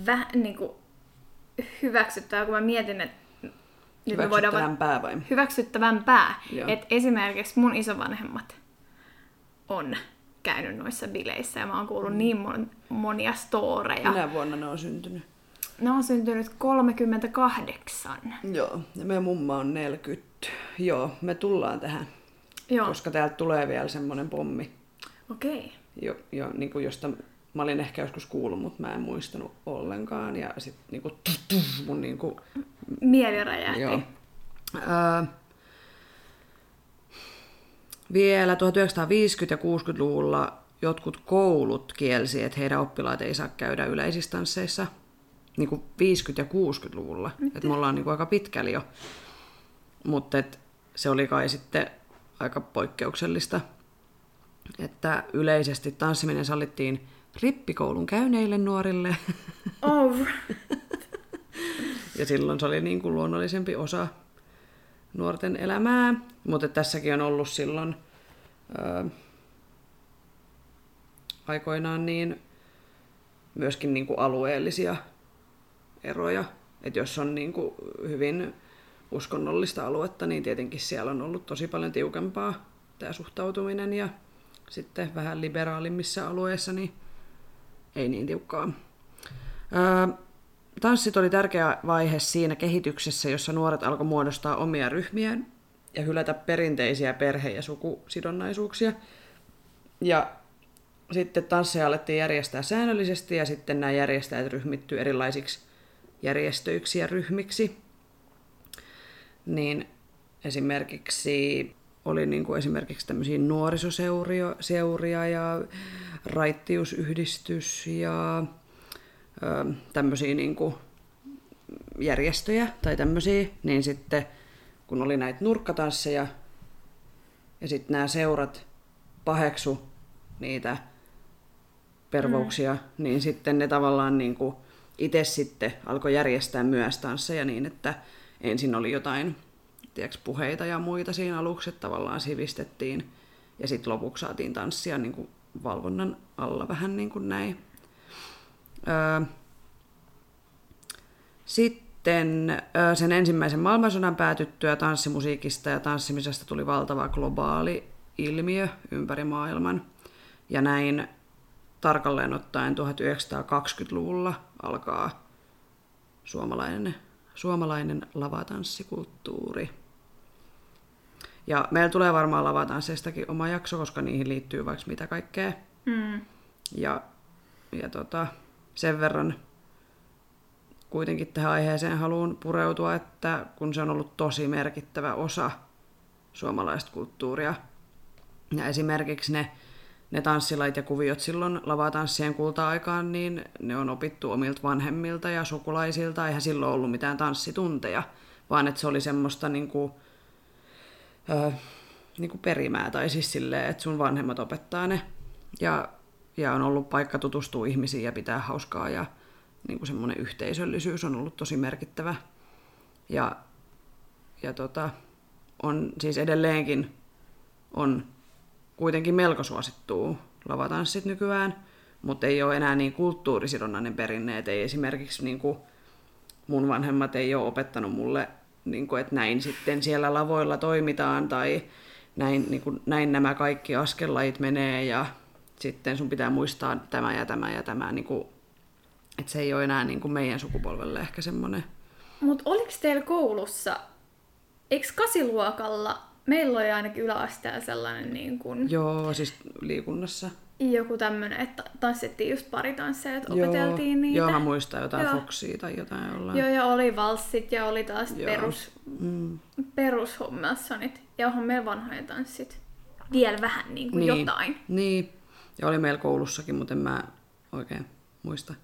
S2: vä, niin kuin hyväksyttävää, kun mä mietin, että
S1: nyt me voidaan pää vai?
S2: Hyväksyttävämpää. Että esimerkiksi mun isovanhemmat on käynyt noissa bileissä ja mä oon kuullut mm. niin mon, monia storeja.
S1: Minä vuonna ne on syntynyt?
S2: Ne on syntynyt 38.
S1: Joo, ja meidän mumma on 40. Joo, me tullaan tähän. Joo. Koska täältä tulee vielä semmoinen pommi.
S2: Okei. Okay.
S1: Jo, jo, niin kuin josta mä olin ehkä joskus kuullut, mutta mä en muistanut ollenkaan. Ja sitten niinku, mun niinku...
S2: Mieli räjähti.
S1: Joo. Öö, vielä 1950- ja 60-luvulla jotkut koulut kielsi, että heidän oppilaat ei saa käydä yleisissä tansseissa. Niin kuin 50- ja 60-luvulla. Että me ollaan niin kuin aika pitkällä jo. Mutta se oli kai sitten aika poikkeuksellista. Että yleisesti tanssiminen sallittiin rippikoulun käyneille nuorille.
S2: Oh.
S1: ja silloin se oli niin kuin luonnollisempi osa nuorten elämää. Mutta tässäkin on ollut silloin ää, aikoinaan niin myöskin niin kuin alueellisia eroja. Et jos on niin kuin hyvin uskonnollista aluetta, niin tietenkin siellä on ollut tosi paljon tiukempaa tämä suhtautuminen ja sitten vähän liberaalimmissa alueissa niin ei niin tiukkaa. Öö, tanssit oli tärkeä vaihe siinä kehityksessä, jossa nuoret alkoi muodostaa omia ryhmiään ja hylätä perinteisiä perhe- ja sukusidonnaisuuksia. Ja sitten tansseja alettiin järjestää säännöllisesti ja sitten nämä järjestäjät ryhmitty erilaisiksi järjestöiksi ja ryhmiksi. Niin esimerkiksi oli niin kuin esimerkiksi tämmöisiä nuorisoseuria ja raittiusyhdistys ja ö, tämmöisiä niin kuin järjestöjä tai tämmöisiä, niin sitten kun oli näitä nurkkatansseja ja sitten nämä seurat paheksu niitä pervouksia, mm. niin sitten ne tavallaan niin kuin itse sitten alkoi järjestää myös tansseja niin, että ensin oli jotain tiedätkö, puheita ja muita siinä aluksi, että tavallaan sivistettiin ja sitten lopuksi saatiin tanssia niin kuin valvonnan alla vähän niin kuin näin. Öö, sitten sen ensimmäisen maailmansodan päätyttyä tanssimusiikista ja tanssimisesta tuli valtava globaali ilmiö ympäri maailman. Ja näin tarkalleen ottaen 1920-luvulla alkaa suomalainen, suomalainen lavatanssikulttuuri. Ja meillä tulee varmaan lavatansseista,kin oma jakso, koska niihin liittyy vaikka mitä kaikkea. Mm. Ja, ja tota, sen verran kuitenkin tähän aiheeseen haluan pureutua, että kun se on ollut tosi merkittävä osa suomalaista kulttuuria. Ja esimerkiksi ne, ne tanssilait ja kuviot silloin lavatanssien kulta-aikaan, niin ne on opittu omilta vanhemmilta ja sukulaisilta. Eihän silloin ollut mitään tanssitunteja, vaan että se oli semmoista niin kuin, ö, niin kuin perimää, tai siis silleen, että sun vanhemmat opettaa ne. Ja, ja on ollut paikka tutustua ihmisiin ja pitää hauskaa, ja niin kuin semmoinen yhteisöllisyys on ollut tosi merkittävä. Ja, ja tota, on siis edelleenkin on kuitenkin melko suosittuu lavatanssit nykyään, mutta ei ole enää niin kulttuurisidonnainen perinne, että ei esimerkiksi niin kuin mun vanhemmat ei ole opettanut mulle niin kuin, että näin sitten siellä lavoilla toimitaan tai näin, niin kuin, näin nämä kaikki askellajit menee ja sitten sun pitää muistaa tämä ja tämä ja tämä. Niin kuin, että se ei ole enää niin kuin meidän sukupolvelle ehkä semmoinen.
S2: Mutta oliko teillä koulussa, eikö kasiluokalla, meillä oli ainakin yläasteella sellainen niin kuin...
S1: Joo, siis liikunnassa
S2: joku tämmönen, että tanssittiin just paritansseja, että joo, opeteltiin niitä.
S1: Joo, mä muistan jotain joo. Foxia tai jotain
S2: jollain. Joo, ja oli valssit ja oli taas joo. perus, mm. perushommassonit. Ja onhan meillä vanhoja tanssit. Vielä vähän niin kuin
S1: niin.
S2: jotain.
S1: Niin, ja oli meillä koulussakin, mutta en mä oikein muista.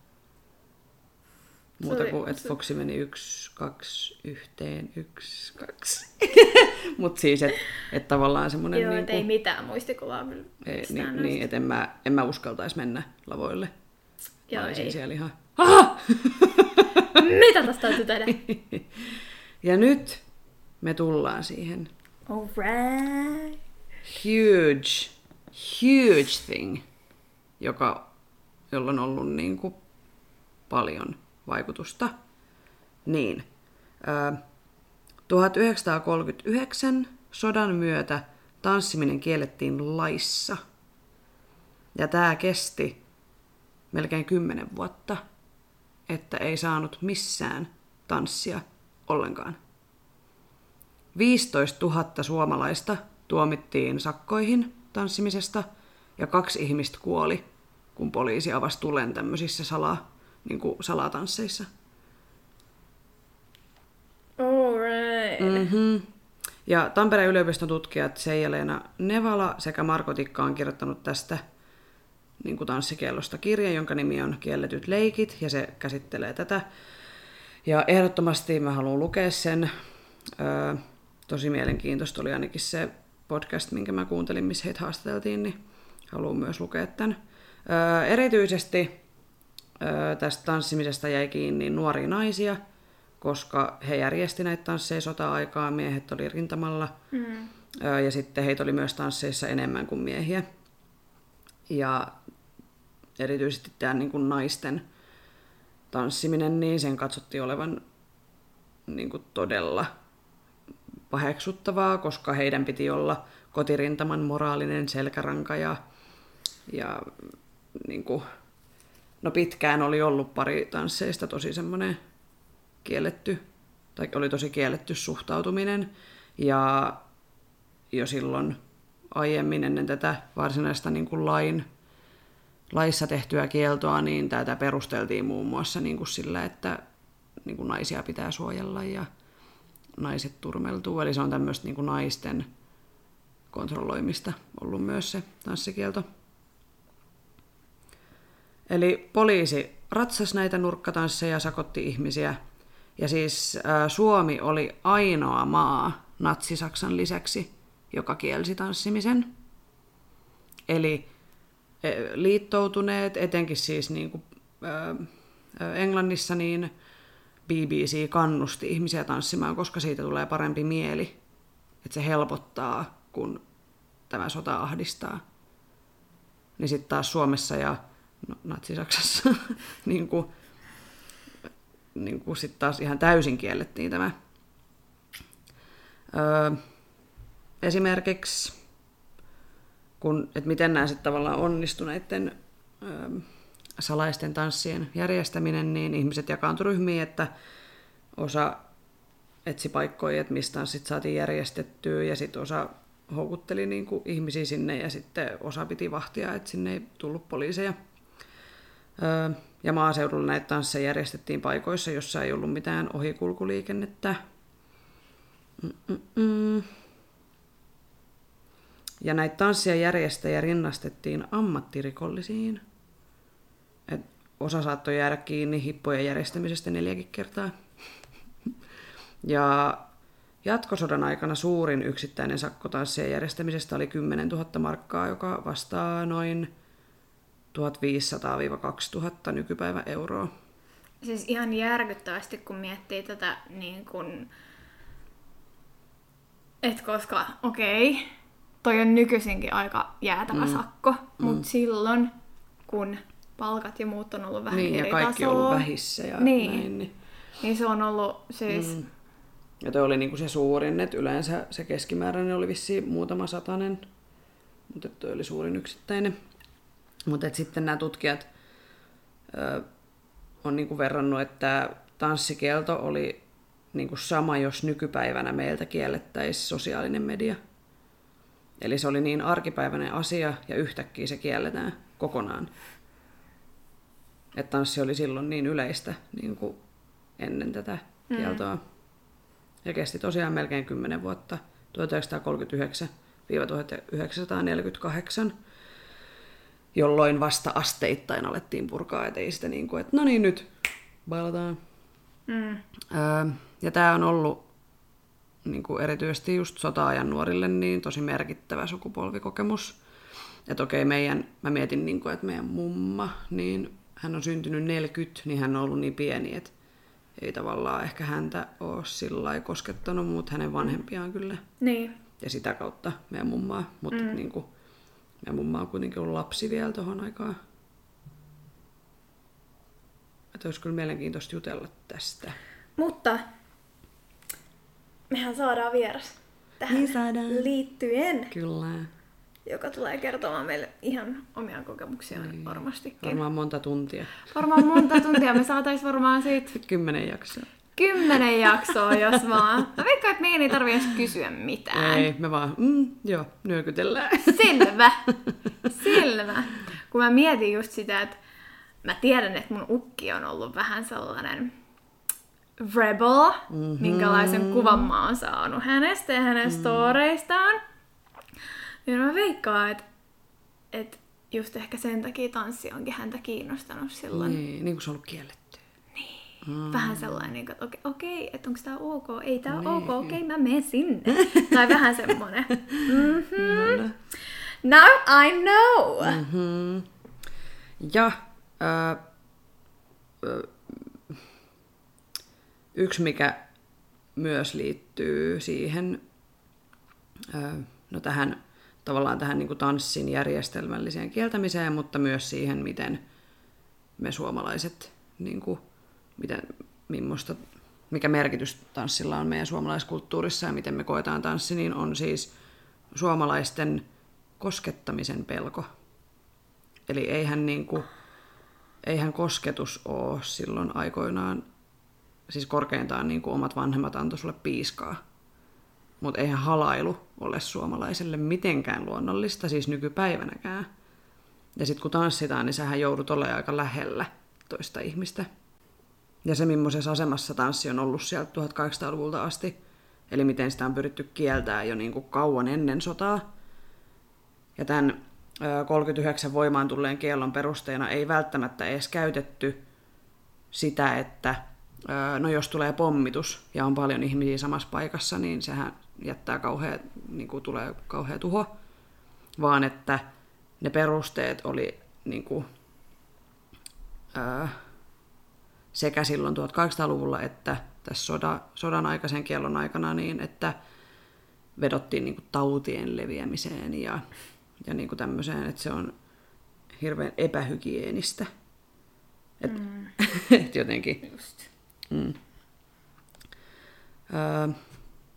S1: Muuta kuin, että Foxi meni yksi, kaksi, yhteen, yksi, kaksi. Mutta siis, että et tavallaan semmoinen...
S2: Joo, niinku, ei mitään muistikuvaa kyllä.
S1: Ei, niin, niin että en mä, en mä uskaltaisi mennä lavoille. Joo, mä ei. siellä ihan...
S2: Mitä tästä täytyy tehdä?
S1: ja nyt me tullaan siihen.
S2: Alright.
S1: Huge, huge thing, joka, jolla on ollut niin kuin paljon vaikutusta. Niin. 1939 sodan myötä tanssiminen kiellettiin laissa. Ja tämä kesti melkein kymmenen vuotta, että ei saanut missään tanssia ollenkaan. 15 000 suomalaista tuomittiin sakkoihin tanssimisesta ja kaksi ihmistä kuoli, kun poliisi avasi tulen tämmöisissä salaa niin kuin salatansseissa.
S2: Alright.
S1: Mm-hmm. Ja Tampereen yliopiston tutkijat Seija-Leena Nevala sekä Marko Tikka on kirjoittanut tästä niin kuin tanssikiellosta kirja, jonka nimi on Kielletyt leikit, ja se käsittelee tätä. Ja ehdottomasti mä haluan lukea sen. Öö, tosi mielenkiintoista oli ainakin se podcast, minkä mä kuuntelin, missä heitä haastateltiin, niin haluan myös lukea tämän. Öö, erityisesti tästä tanssimisesta jäi kiinni nuoria naisia, koska he järjesti näitä tansseja sota-aikaa, miehet oli rintamalla. Mm. Ja sitten heitä oli myös tansseissa enemmän kuin miehiä. Ja erityisesti tämä niin kuin naisten tanssiminen, niin sen katsottiin olevan niin kuin todella paheksuttavaa, koska heidän piti olla kotirintaman moraalinen selkäranka ja, ja niin kuin, No pitkään oli ollut pari tansseista tosi semmoinen kielletty, tai oli tosi kielletty suhtautuminen. Ja jo silloin aiemmin ennen tätä varsinaista niin kuin lain, laissa tehtyä kieltoa, niin tätä perusteltiin muun muassa niin kuin sillä, että niin kuin naisia pitää suojella ja naiset turmeltuu. Eli se on tämmöistä niin kuin naisten kontrolloimista ollut myös se tanssikielto. Eli poliisi ratsas näitä nurkkatansseja ja sakotti ihmisiä. Ja siis ä, Suomi oli ainoa maa Natsi-Saksan lisäksi, joka kielsi tanssimisen. Eli e, liittoutuneet, etenkin siis niin kuin, ö, Englannissa, niin BBC kannusti ihmisiä tanssimaan, koska siitä tulee parempi mieli. Että se helpottaa, kun tämä sota ahdistaa. Niin sitten taas Suomessa ja Natsi-Saksassa niin kuin, niin kuin sit taas ihan täysin kiellettiin tämä. Öö, esimerkiksi, kun, että miten nämä sitten tavallaan onnistuneiden öö, salaisten tanssien järjestäminen, niin ihmiset jakaantuivat ryhmiin, että osa etsi paikkoja, että mistä tanssit saatiin järjestettyä, ja sitten osa houkutteli niin kuin ihmisiä sinne, ja sitten osa piti vahtia, että sinne ei tullut poliiseja. Ja maaseudulla näitä tansseja järjestettiin paikoissa, jossa ei ollut mitään ohikulkuliikennettä. Mm-mm. Ja näitä tanssia järjestäjiä rinnastettiin ammattirikollisiin. Et osa saattoi jäädä kiinni hippojen järjestämisestä neljäkin kertaa. Ja jatkosodan aikana suurin yksittäinen sakko tanssien järjestämisestä oli 10 000 markkaa, joka vastaa noin 1500-2000 nykypäivän euroa.
S2: Siis ihan järkyttävästi, kun miettii tätä niin kun... Et koska, okei, okay, toi on nykyisinkin aika jäätävä mm. sakko, mutta mm. silloin, kun palkat ja muut on ollut vähän
S1: niin,
S2: eri
S1: ja kaikki
S2: tasoa,
S1: on ollut vähissä ja
S2: niin,
S1: näin. Niin.
S2: niin se on ollut siis... Mm.
S1: Ja toi oli niinku se suurin, että yleensä se keskimääräinen oli vissiin muutama satanen, mutta toi oli suurin yksittäinen. Mutta sitten nämä tutkijat ö, on niinku verrannut, että tanssikielto oli niinku sama, jos nykypäivänä meiltä kiellettäisiin sosiaalinen media. Eli se oli niin arkipäiväinen asia ja yhtäkkiä se kielletään kokonaan. Että tanssi oli silloin niin yleistä niin kuin ennen tätä kieltoa. Mm. Ja kesti tosiaan melkein 10 vuotta, 1939-1948 jolloin vasta asteittain alettiin purkaa, et ei sitä niin kuin, että no niin nyt, bailataan. Mm. Öö, ja tämä on ollut niin kuin erityisesti just sota-ajan nuorille niin tosi merkittävä sukupolvikokemus. Että okei, meidän, mä mietin, niin kuin, että meidän mumma, niin hän on syntynyt 40, niin hän on ollut niin pieni, että ei tavallaan ehkä häntä ole sillä koskettanut, mutta hänen vanhempiaan kyllä.
S2: Niin.
S1: Ja sitä kautta meidän mummaa. Mutta mm. niin kuin, ja mumma on kuitenkin ollut lapsi vielä tuohon aikaan. Että olisi kyllä mielenkiintoista jutella tästä.
S2: Mutta mehän saadaan vieras tähän
S1: Niin saadaan.
S2: liittyen,
S1: Kyllä.
S2: joka tulee kertomaan meille ihan omia kokemuksiaan
S1: Niin.
S2: varmastikin.
S1: Varmaan monta tuntia.
S2: Varmaan monta tuntia. Me saatais varmaan siitä
S1: Kymmenen jaksoa.
S2: Kymmenen jaksoa, jos vaan. Mä veikkaan, että meidän ei tarvi edes kysyä mitään.
S1: Ei, me vaan, mm, joo, nyökytellään.
S2: Selvä. Selvä. Kun mä mietin just sitä, että mä tiedän, että mun ukki on ollut vähän sellainen rebel, mm-hmm. minkälaisen kuvan mä oon saanut hänestä ja hänen mm. storeistaan. Ja mä veikkaan, että, että just ehkä sen takia tanssi onkin häntä kiinnostanut silloin.
S1: Niin, niin kuin se on ollut kielletty.
S2: Mm. Vähän sellainen, niin että okei, okei että onko tämä ok? Ei tämä niin. ok, okei, mä menen sinne. tai vähän semmoinen. Mm-hmm. Now I know!
S1: Mm-hmm. Ja äh, yksi, mikä myös liittyy siihen, äh, no tähän tavallaan tähän niin kuin tanssin järjestelmälliseen kieltämiseen, mutta myös siihen, miten me suomalaiset, niin kuin, miten, millaista, mikä merkitys tanssilla on meidän suomalaiskulttuurissa ja miten me koetaan tanssi, niin on siis suomalaisten koskettamisen pelko. Eli eihän, niin kuin, eihän kosketus ole silloin aikoinaan, siis korkeintaan niin kuin omat vanhemmat antoi sulle piiskaa. Mutta eihän halailu ole suomalaiselle mitenkään luonnollista, siis nykypäivänäkään. Ja sitten kun tanssitaan, niin sähän joudut olemaan aika lähellä toista ihmistä. Ja se, millaisessa asemassa tanssi on ollut sieltä 1800-luvulta asti, eli miten sitä on pyritty kieltämään jo niin kuin kauan ennen sotaa. Ja tämän 39 voimaan tulleen kiellon perusteena ei välttämättä edes käytetty sitä, että no jos tulee pommitus ja on paljon ihmisiä samassa paikassa, niin sehän jättää kauhea, niin kuin tulee kauhea tuho, vaan että ne perusteet oli niin kuin, ää, sekä silloin 1800-luvulla että tässä soda, sodan aikaisen kiellon aikana niin, että vedottiin niin kuin tautien leviämiseen ja, ja niin kuin tämmöiseen, että se on hirveän epähygienistä. Et, mm. et jotenkin.
S2: Just.
S1: Mm. Öö,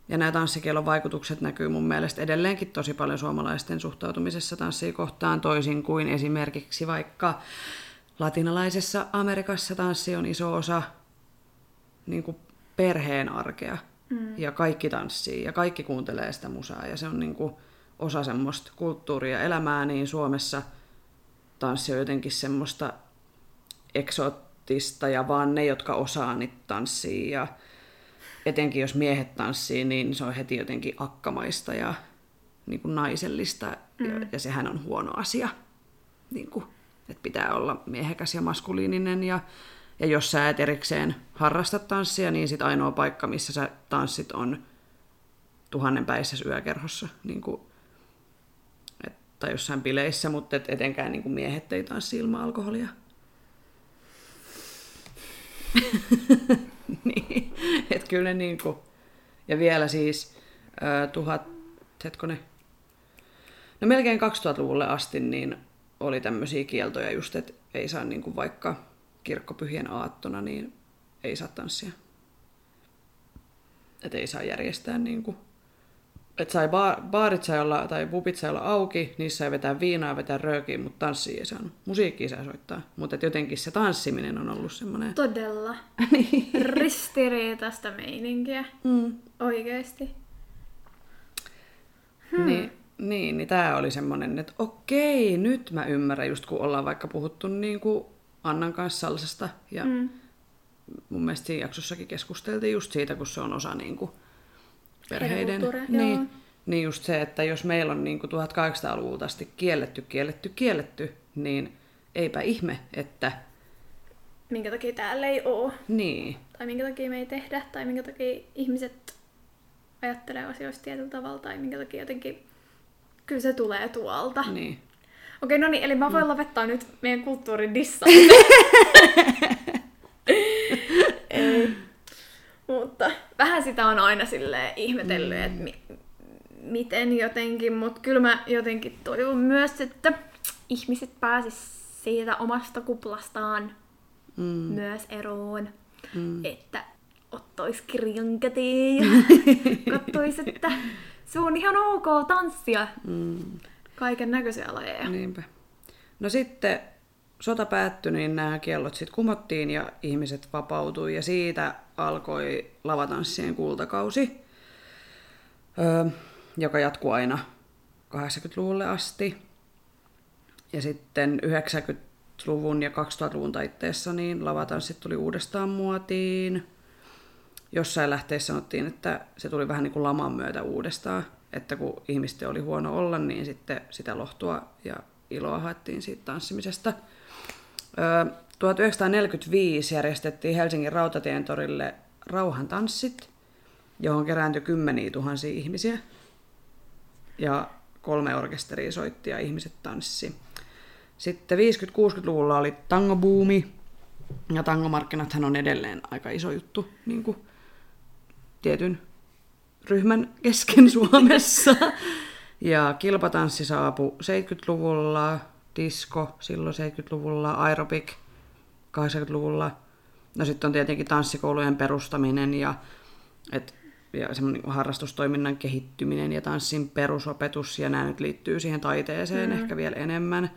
S1: ja nämä tanssikielon vaikutukset näkyy mun mielestä edelleenkin tosi paljon suomalaisten suhtautumisessa tanssia kohtaan, toisin kuin esimerkiksi vaikka latinalaisessa Amerikassa tanssi on iso osa niin kuin perheen arkea. Mm. Ja kaikki tanssii ja kaikki kuuntelee sitä musaa ja se on niin kuin osa semmoista kulttuuria elämää, niin Suomessa tanssi on jotenkin semmoista eksoottista ja vaan ne, jotka osaa niitä tanssia ja etenkin jos miehet tanssii, niin se on heti jotenkin akkamaista ja niin kuin naisellista mm. ja, ja sehän on huono asia. Niin kuin, että pitää olla miehekäs ja maskuliininen ja, ja jos sä et erikseen harrasta tanssia, niin sit ainoa paikka, missä sä tanssit on tuhannen päissä yökerhossa. Niin kuin, et, tai jossain bileissä, mutta et etenkään niin kuin miehet ei tanssi ilman alkoholia. niin, että kyllä ne niinku, ja vielä siis äh, tuhat, hetkone, no melkein 2000-luvulle asti niin oli tämmöisiä kieltoja just, että ei saa niinku vaikka kirkkopyhien aattona, niin ei saa tanssia. Että ei saa järjestää niinku, että sai ba- baarit sai olla, tai pubit sai olla auki, niissä sai vetää viinaa, vetää röökiä, mutta tanssia ei saanut. Musiikkia sai soittaa, mutta jotenkin se tanssiminen on ollut semmoinen...
S2: Todella. Ristiriitaista meininkiä.
S1: Mm.
S2: Oikeesti.
S1: Hmm. Niin, niin, niin tämä oli semmoinen, että okei, nyt mä ymmärrän, just kun ollaan vaikka puhuttu niin kuin Annan kanssa salsasta, ja mm. mun mielestä siinä jaksossakin keskusteltiin just siitä, kun se on osa niin kuin perheiden. Niin, niin just se, että jos meillä on niin kuin 1800-luvulta asti kielletty, kielletty, kielletty, niin eipä ihme, että...
S2: Minkä takia täällä ei oo.
S1: Niin.
S2: Tai minkä takia me ei tehdä, tai minkä takia ihmiset ajattelee asioista tietyllä tavalla, tai minkä takia jotenkin... Kyllä se tulee tuolta.
S1: Niin.
S2: Okei, no niin, eli mä voin mm. lopettaa nyt meidän kulttuurin dissa. ei. Mutta vähän sitä on aina sille ihmetellyt, mm. että mi- miten jotenkin, mutta kyllä mä jotenkin toivon myös, että ihmiset pääsis siitä omasta kuplastaan mm. myös eroon. Mm. Että ottais kirjan käteen ja kattois, että se on ihan ok tanssia. Mm. Kaiken näköisiä lajeja.
S1: Niinpä. No sitten sota päättyi, niin nämä kiellot sitten kumottiin ja ihmiset vapautui ja siitä alkoi lavatanssien kultakausi, joka jatkuu aina 80-luvulle asti. Ja sitten 90-luvun ja 2000-luvun taitteessa niin lavatanssit tuli uudestaan muotiin. Jossain lähteessä sanottiin, että se tuli vähän niin kuin laman myötä uudestaan, että kun ihmisten oli huono olla, niin sitten sitä lohtua ja iloa haettiin siitä tanssimisesta. 1945 järjestettiin Helsingin Rautatien torille rauhantanssit, johon kerääntyi kymmeniä tuhansia ihmisiä. Ja kolme orkesteria soitti ja ihmiset tanssi. Sitten 50-60-luvulla oli tangobuumi, ja tangomarkkinathan on edelleen aika iso juttu niin kuin tietyn ryhmän kesken Suomessa. Ja kilpatanssi saapui 70-luvulla, disco silloin 70-luvulla, aerobik 80-luvulla. No sitten on tietenkin tanssikoulujen perustaminen ja, et, ja semmoinen harrastustoiminnan kehittyminen ja tanssin perusopetus, ja nämä nyt liittyy siihen taiteeseen mm. ehkä vielä enemmän.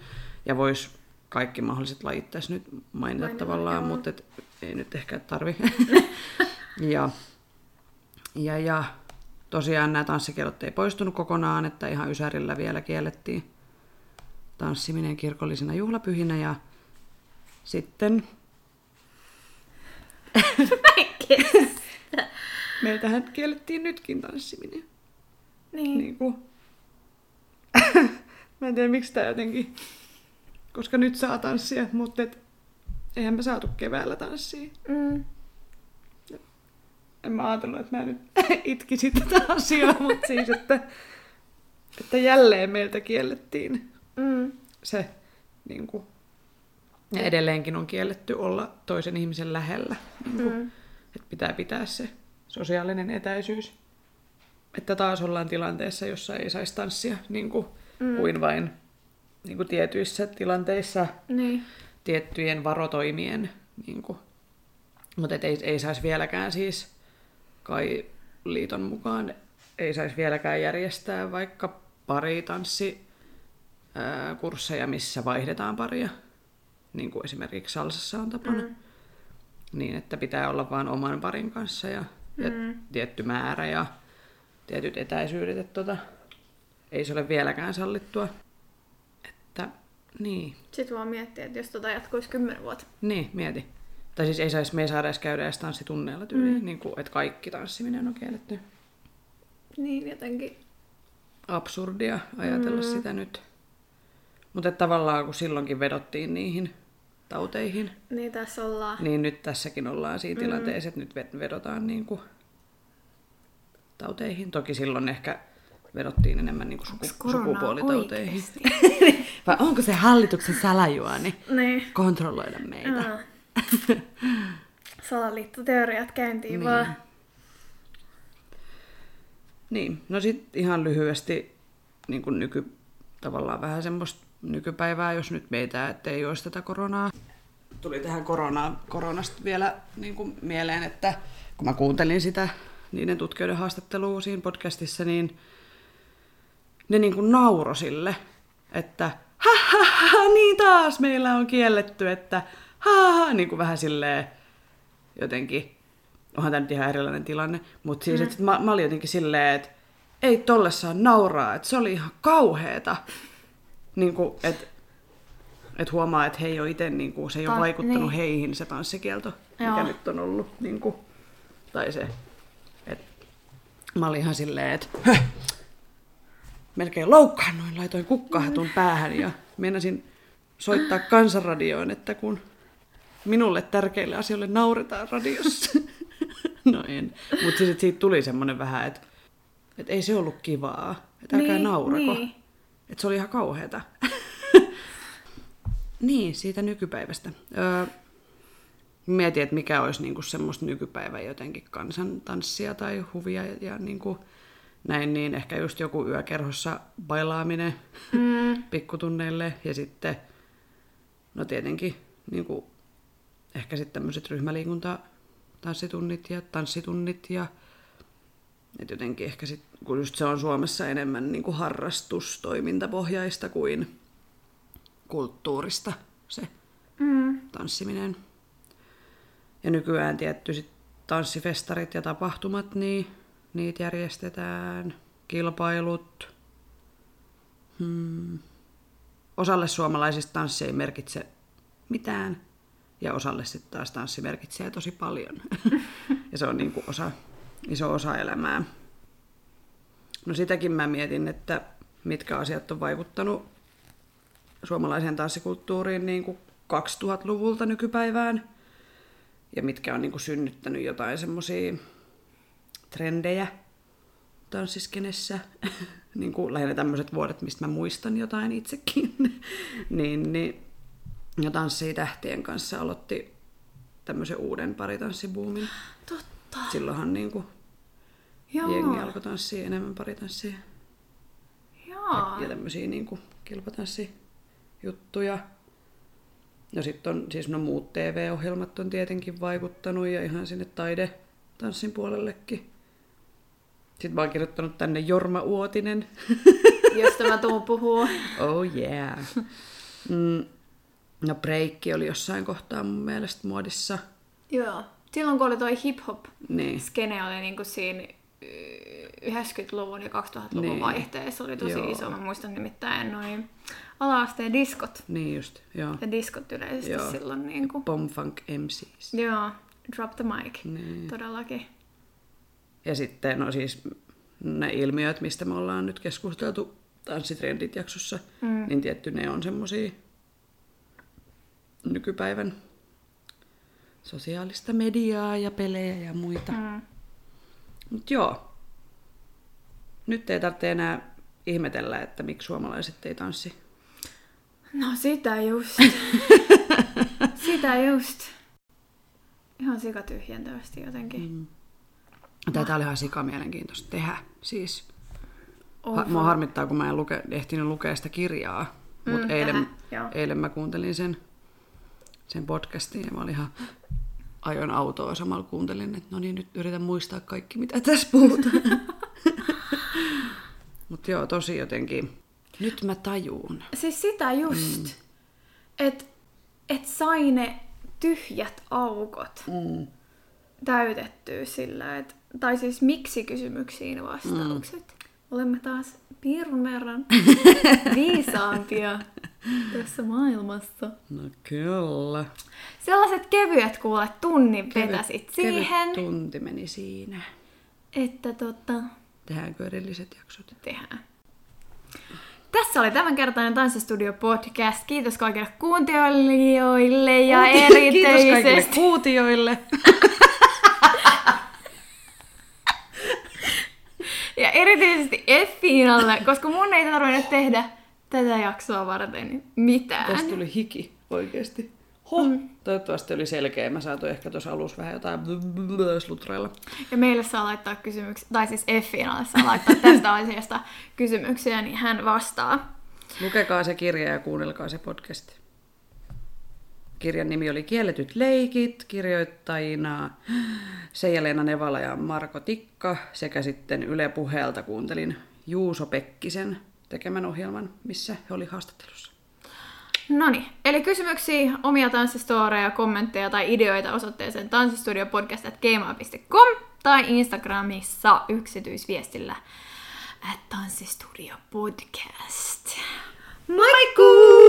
S1: Ja vois kaikki mahdolliset lajit tässä nyt mainita Mainita, tavallaan, joo. mutta et, ei nyt ehkä tarvi. ja, ja, ja tosiaan nämä tanssikielot ei poistunut kokonaan, että ihan Ysärillä vielä kiellettiin tanssiminen kirkollisena juhlapyhinä ja sitten... Meiltähän kiellettiin nytkin tanssiminen.
S2: Niin.
S1: niin kuin... Mä en tiedä miksi tämä jotenkin... Koska nyt saa tanssia, mutta et... eihän me saatu keväällä tanssia.
S2: Mm.
S1: En mä ajatellut, että mä nyt itkisin tätä asiaa, mutta siis, että, että jälleen meiltä kiellettiin
S2: Mm.
S1: se niin kuin, ja edelleenkin on kielletty olla toisen ihmisen lähellä. Niin kuin,
S2: Mm.
S1: Että pitää pitää se sosiaalinen etäisyys. Että taas ollaan tilanteessa, jossa ei saisi tanssia niin kuin, mm. kuin vain niin kuin tietyissä tilanteissa
S2: Niin.
S1: tiettyjen varotoimien. Niin kuin. Mutta ei, ei saisi vieläkään siis, kai liiton mukaan, ei saisi vieläkään järjestää vaikka pari tanssi ää, kursseja, missä vaihdetaan paria, niin kuin esimerkiksi salsassa on tapana. Mm. Niin, että pitää olla vain oman parin kanssa ja, ja
S2: Mm.
S1: tietty määrä ja tietyt etäisyydet, että tota, ei se ole vieläkään sallittua. Että niin,
S2: Sitten vaan miettiä, että jos tota jatkuisi kymmenen vuotta.
S1: niin, mieti. Tai siis ei saisi, me ei saada edes käydä edes tanssitunneilla tyyliin, mm. niin kuin, että kaikki tanssiminen on kielletty.
S2: Niin jotenkin.
S1: Absurdia ajatella mm. sitä nyt. Mutta tavallaan kun silloinkin vedottiin niihin tauteihin,
S2: Niin tässä ollaan.
S1: niin nyt tässäkin ollaan siinä tilanteessa, että nyt ved- vedotaan niin kuin tauteihin. Toki silloin ehkä vedottiin enemmän niin kuin suku- sukupuolitauteihin. Vai onko se hallituksen salajuoni
S2: Niin.
S1: kontrolloida meitä?
S2: Aa. Salaliittoteoriat käyntiin
S1: Niin.
S2: vaan.
S1: Niin, no sitten ihan lyhyesti niin kuin nyky, tavallaan vähän semmoista nykypäivää, jos nyt meitä, että ei olisi tätä koronaa. Tuli tähän koronaa, koronasta vielä niin kuin mieleen, että kun mä kuuntelin sitä niiden tutkijoiden haastattelua siinä podcastissa, niin ne niin kuin nauro sille, että ha, ha, ha, niin taas meillä on kielletty, että ha, ha, niin kuin vähän silleen jotenkin, onhan tämä nyt ihan erilainen tilanne, mutta siis, että mä, mä olin jotenkin silleen, että ei tolle saa nauraa, että se oli ihan kauheeta. Niin kuin, että et huomaa, että he ei ole itse, niin kuin, se ei ole
S2: Ta-
S1: vaikuttanut
S2: niin.
S1: heihin se tanssikielto, mikä
S2: Joo.
S1: nyt on ollut. Niin kuin, tai se, että mä olin ihan silleen, että melkein loukkaannuin, laitoin kukkahatun päähän ja meinasin soittaa kansanradioon, että kun minulle tärkeille asioille nauretaan radiossa. no en. Mutta et siitä tuli semmoinen vähän, että et ei se ollut kivaa. Että älkää
S2: Niin,
S1: naurako.
S2: niin.
S1: Että se oli ihan kauheata. niin, siitä nykypäivästä. Öö, mietin, että mikä olisi niinku semmoista nykypäivän jotenkin kansantanssia tai huvia ja, ja niinku näin, niin ehkä just joku yökerhossa bailaaminen
S2: Mm.
S1: pikkutunneille ja sitten, no tietenkin niinku, ehkä sitten tämmöiset ryhmäliikunta tanssitunnit ja tanssitunnit ja et jotenkin ehkä sit, kun just se on Suomessa enemmän niinku harrastustoimintapohjaista kuin kulttuurista se
S2: Mm.
S1: tanssiminen. Ja nykyään tietty sit tanssifestarit ja tapahtumat, niin niitä järjestetään, kilpailut. Hmm. Osalle suomalaisista tanssi ei merkitse mitään, ja osalle sitten taas tanssi merkitsee tosi paljon. ja se on niinku osa, iso osa elämää. No sitäkin mä mietin, että mitkä asiat on vaikuttanut suomalaiseen tanssikulttuuriin niin kuin 2000-luvulta nykypäivään ja mitkä on niin kuin synnyttänyt jotain semmoisia trendejä tanssiskenessä. niin kuin lähinnä tämmöiset vuodet, mistä mä muistan jotain itsekin. niin, niin, ja tanssii tähtien kanssa aloitti tämmöisen uuden paritanssibuumin.
S2: Totta.
S1: Silloinhan niin kuin
S2: Joo.
S1: jengi alkoi tanssia enemmän paritanssia
S2: Joo.
S1: ja tämmöisiä niin kuin kilpatanssijuttuja. No sitten on siis no muut TV-ohjelmat on tietenkin vaikuttanut ja ihan sinne taidetanssin puolellekin. Sitten mä oon kirjoittanut tänne Jorma Uotinen.
S2: Josta mä tuun puhuu.
S1: Oh yeah. Mm, no breikki oli jossain kohtaa mun mielestä muodissa.
S2: Joo. Silloin kun oli toi hip-hop
S1: Niin.
S2: skene oli niinku siinä y- 90-luvun ja 2000-luvun
S1: Niin.
S2: niin. vaihteessa oli tosi
S1: Joo.
S2: Iso. Mä muistan nimittäin noin ala-asteen diskot.
S1: Niin just, joo.
S2: Ja diskot yleisesti
S1: Joo.
S2: Silloin niinku.
S1: Bomfunk MCs.
S2: Joo. Drop the mic.
S1: Niin.
S2: Todellakin.
S1: Ja sitten no siis ne ilmiöt, mistä me ollaan nyt keskusteltu tanssitrendit jaksossa, mm. niin tietty ne on semmosia nykypäivän sosiaalista mediaa ja pelejä ja muita. Mm.
S2: Mm.
S1: Mut joo, nyt ei tarvitse enää ihmetellä, että miksi suomalaiset ei tanssi.
S2: No sitä just. sitä just. Ihan sikatyhjentävästi jotenkin. Mm.
S1: Tätä oli ihan sikamielenkiintoista tehdä. Siis, ha- mua harmittaa, kun mä en luke, ehtinyt lukea sitä kirjaa. Mutta
S2: Mm,
S1: eilen,
S2: tähän,
S1: eilen mä kuuntelin sen, sen podcastin ja mä olin ihan ajoin autoa samalla kuuntelin, että no niin, nyt yritän muistaa kaikki, mitä tässä puhutaan. Mutta joo, tosi jotenkin, nyt mä tajuun.
S2: Siis sitä just, mm. että et sai ne tyhjät aukot
S1: Mm.
S2: täytettyä sillä, et, tai siis miksi kysymyksiin vastaukset. Mm. Olemme taas piirun verran viisaampia tässä maailmassa.
S1: No kyllä.
S2: Sellaiset kevyet kuule tunnin vetäsit siihen,
S1: Kevyt tunti meni siinä.
S2: että tota,
S1: Tehdäänkö erilliset jaksot?
S2: tehdään. Tässä oli tämänkertainen Tanssistudio podcast. Kiitos kaikille kuuntelijoille ja
S1: Kiitos kaikille
S2: erityisesti...
S1: kuutioille.
S2: Ja erityisesti Effiinalle, koska mun ei tarvinnut tehdä tätä jaksoa varten mitään.
S1: Tästä tuli hiki oikeesti. Ho. Mm. Toivottavasti oli selkeä. Mä saatoin ehkä tuossa alussa vähän jotain slutreilla.
S2: Ja meille saa laittaa kysymyksiä, tai siis Effiinalle saa laittaa tästä asiasta kysymyksiä, niin hän vastaa.
S1: Lukekaa se kirja ja kuunnelkaa se podcast. Kirjan nimi oli Kielletyt leikit, kirjoittajina Seija-Leena Nevala ja Marko Tikka sekä sitten Yle Puheelta kuuntelin Juuso Pekkisen tekemän ohjelman, missä he oli haastattelussa.
S2: Noni, eli kysymyksiä, omia tanssistoreja, kommentteja tai ideoita osoitteeseen tanssistudiopodcast.gmail.com tai Instagramissa yksityisviestillä at tanssistudiopodcast. Moikkuu!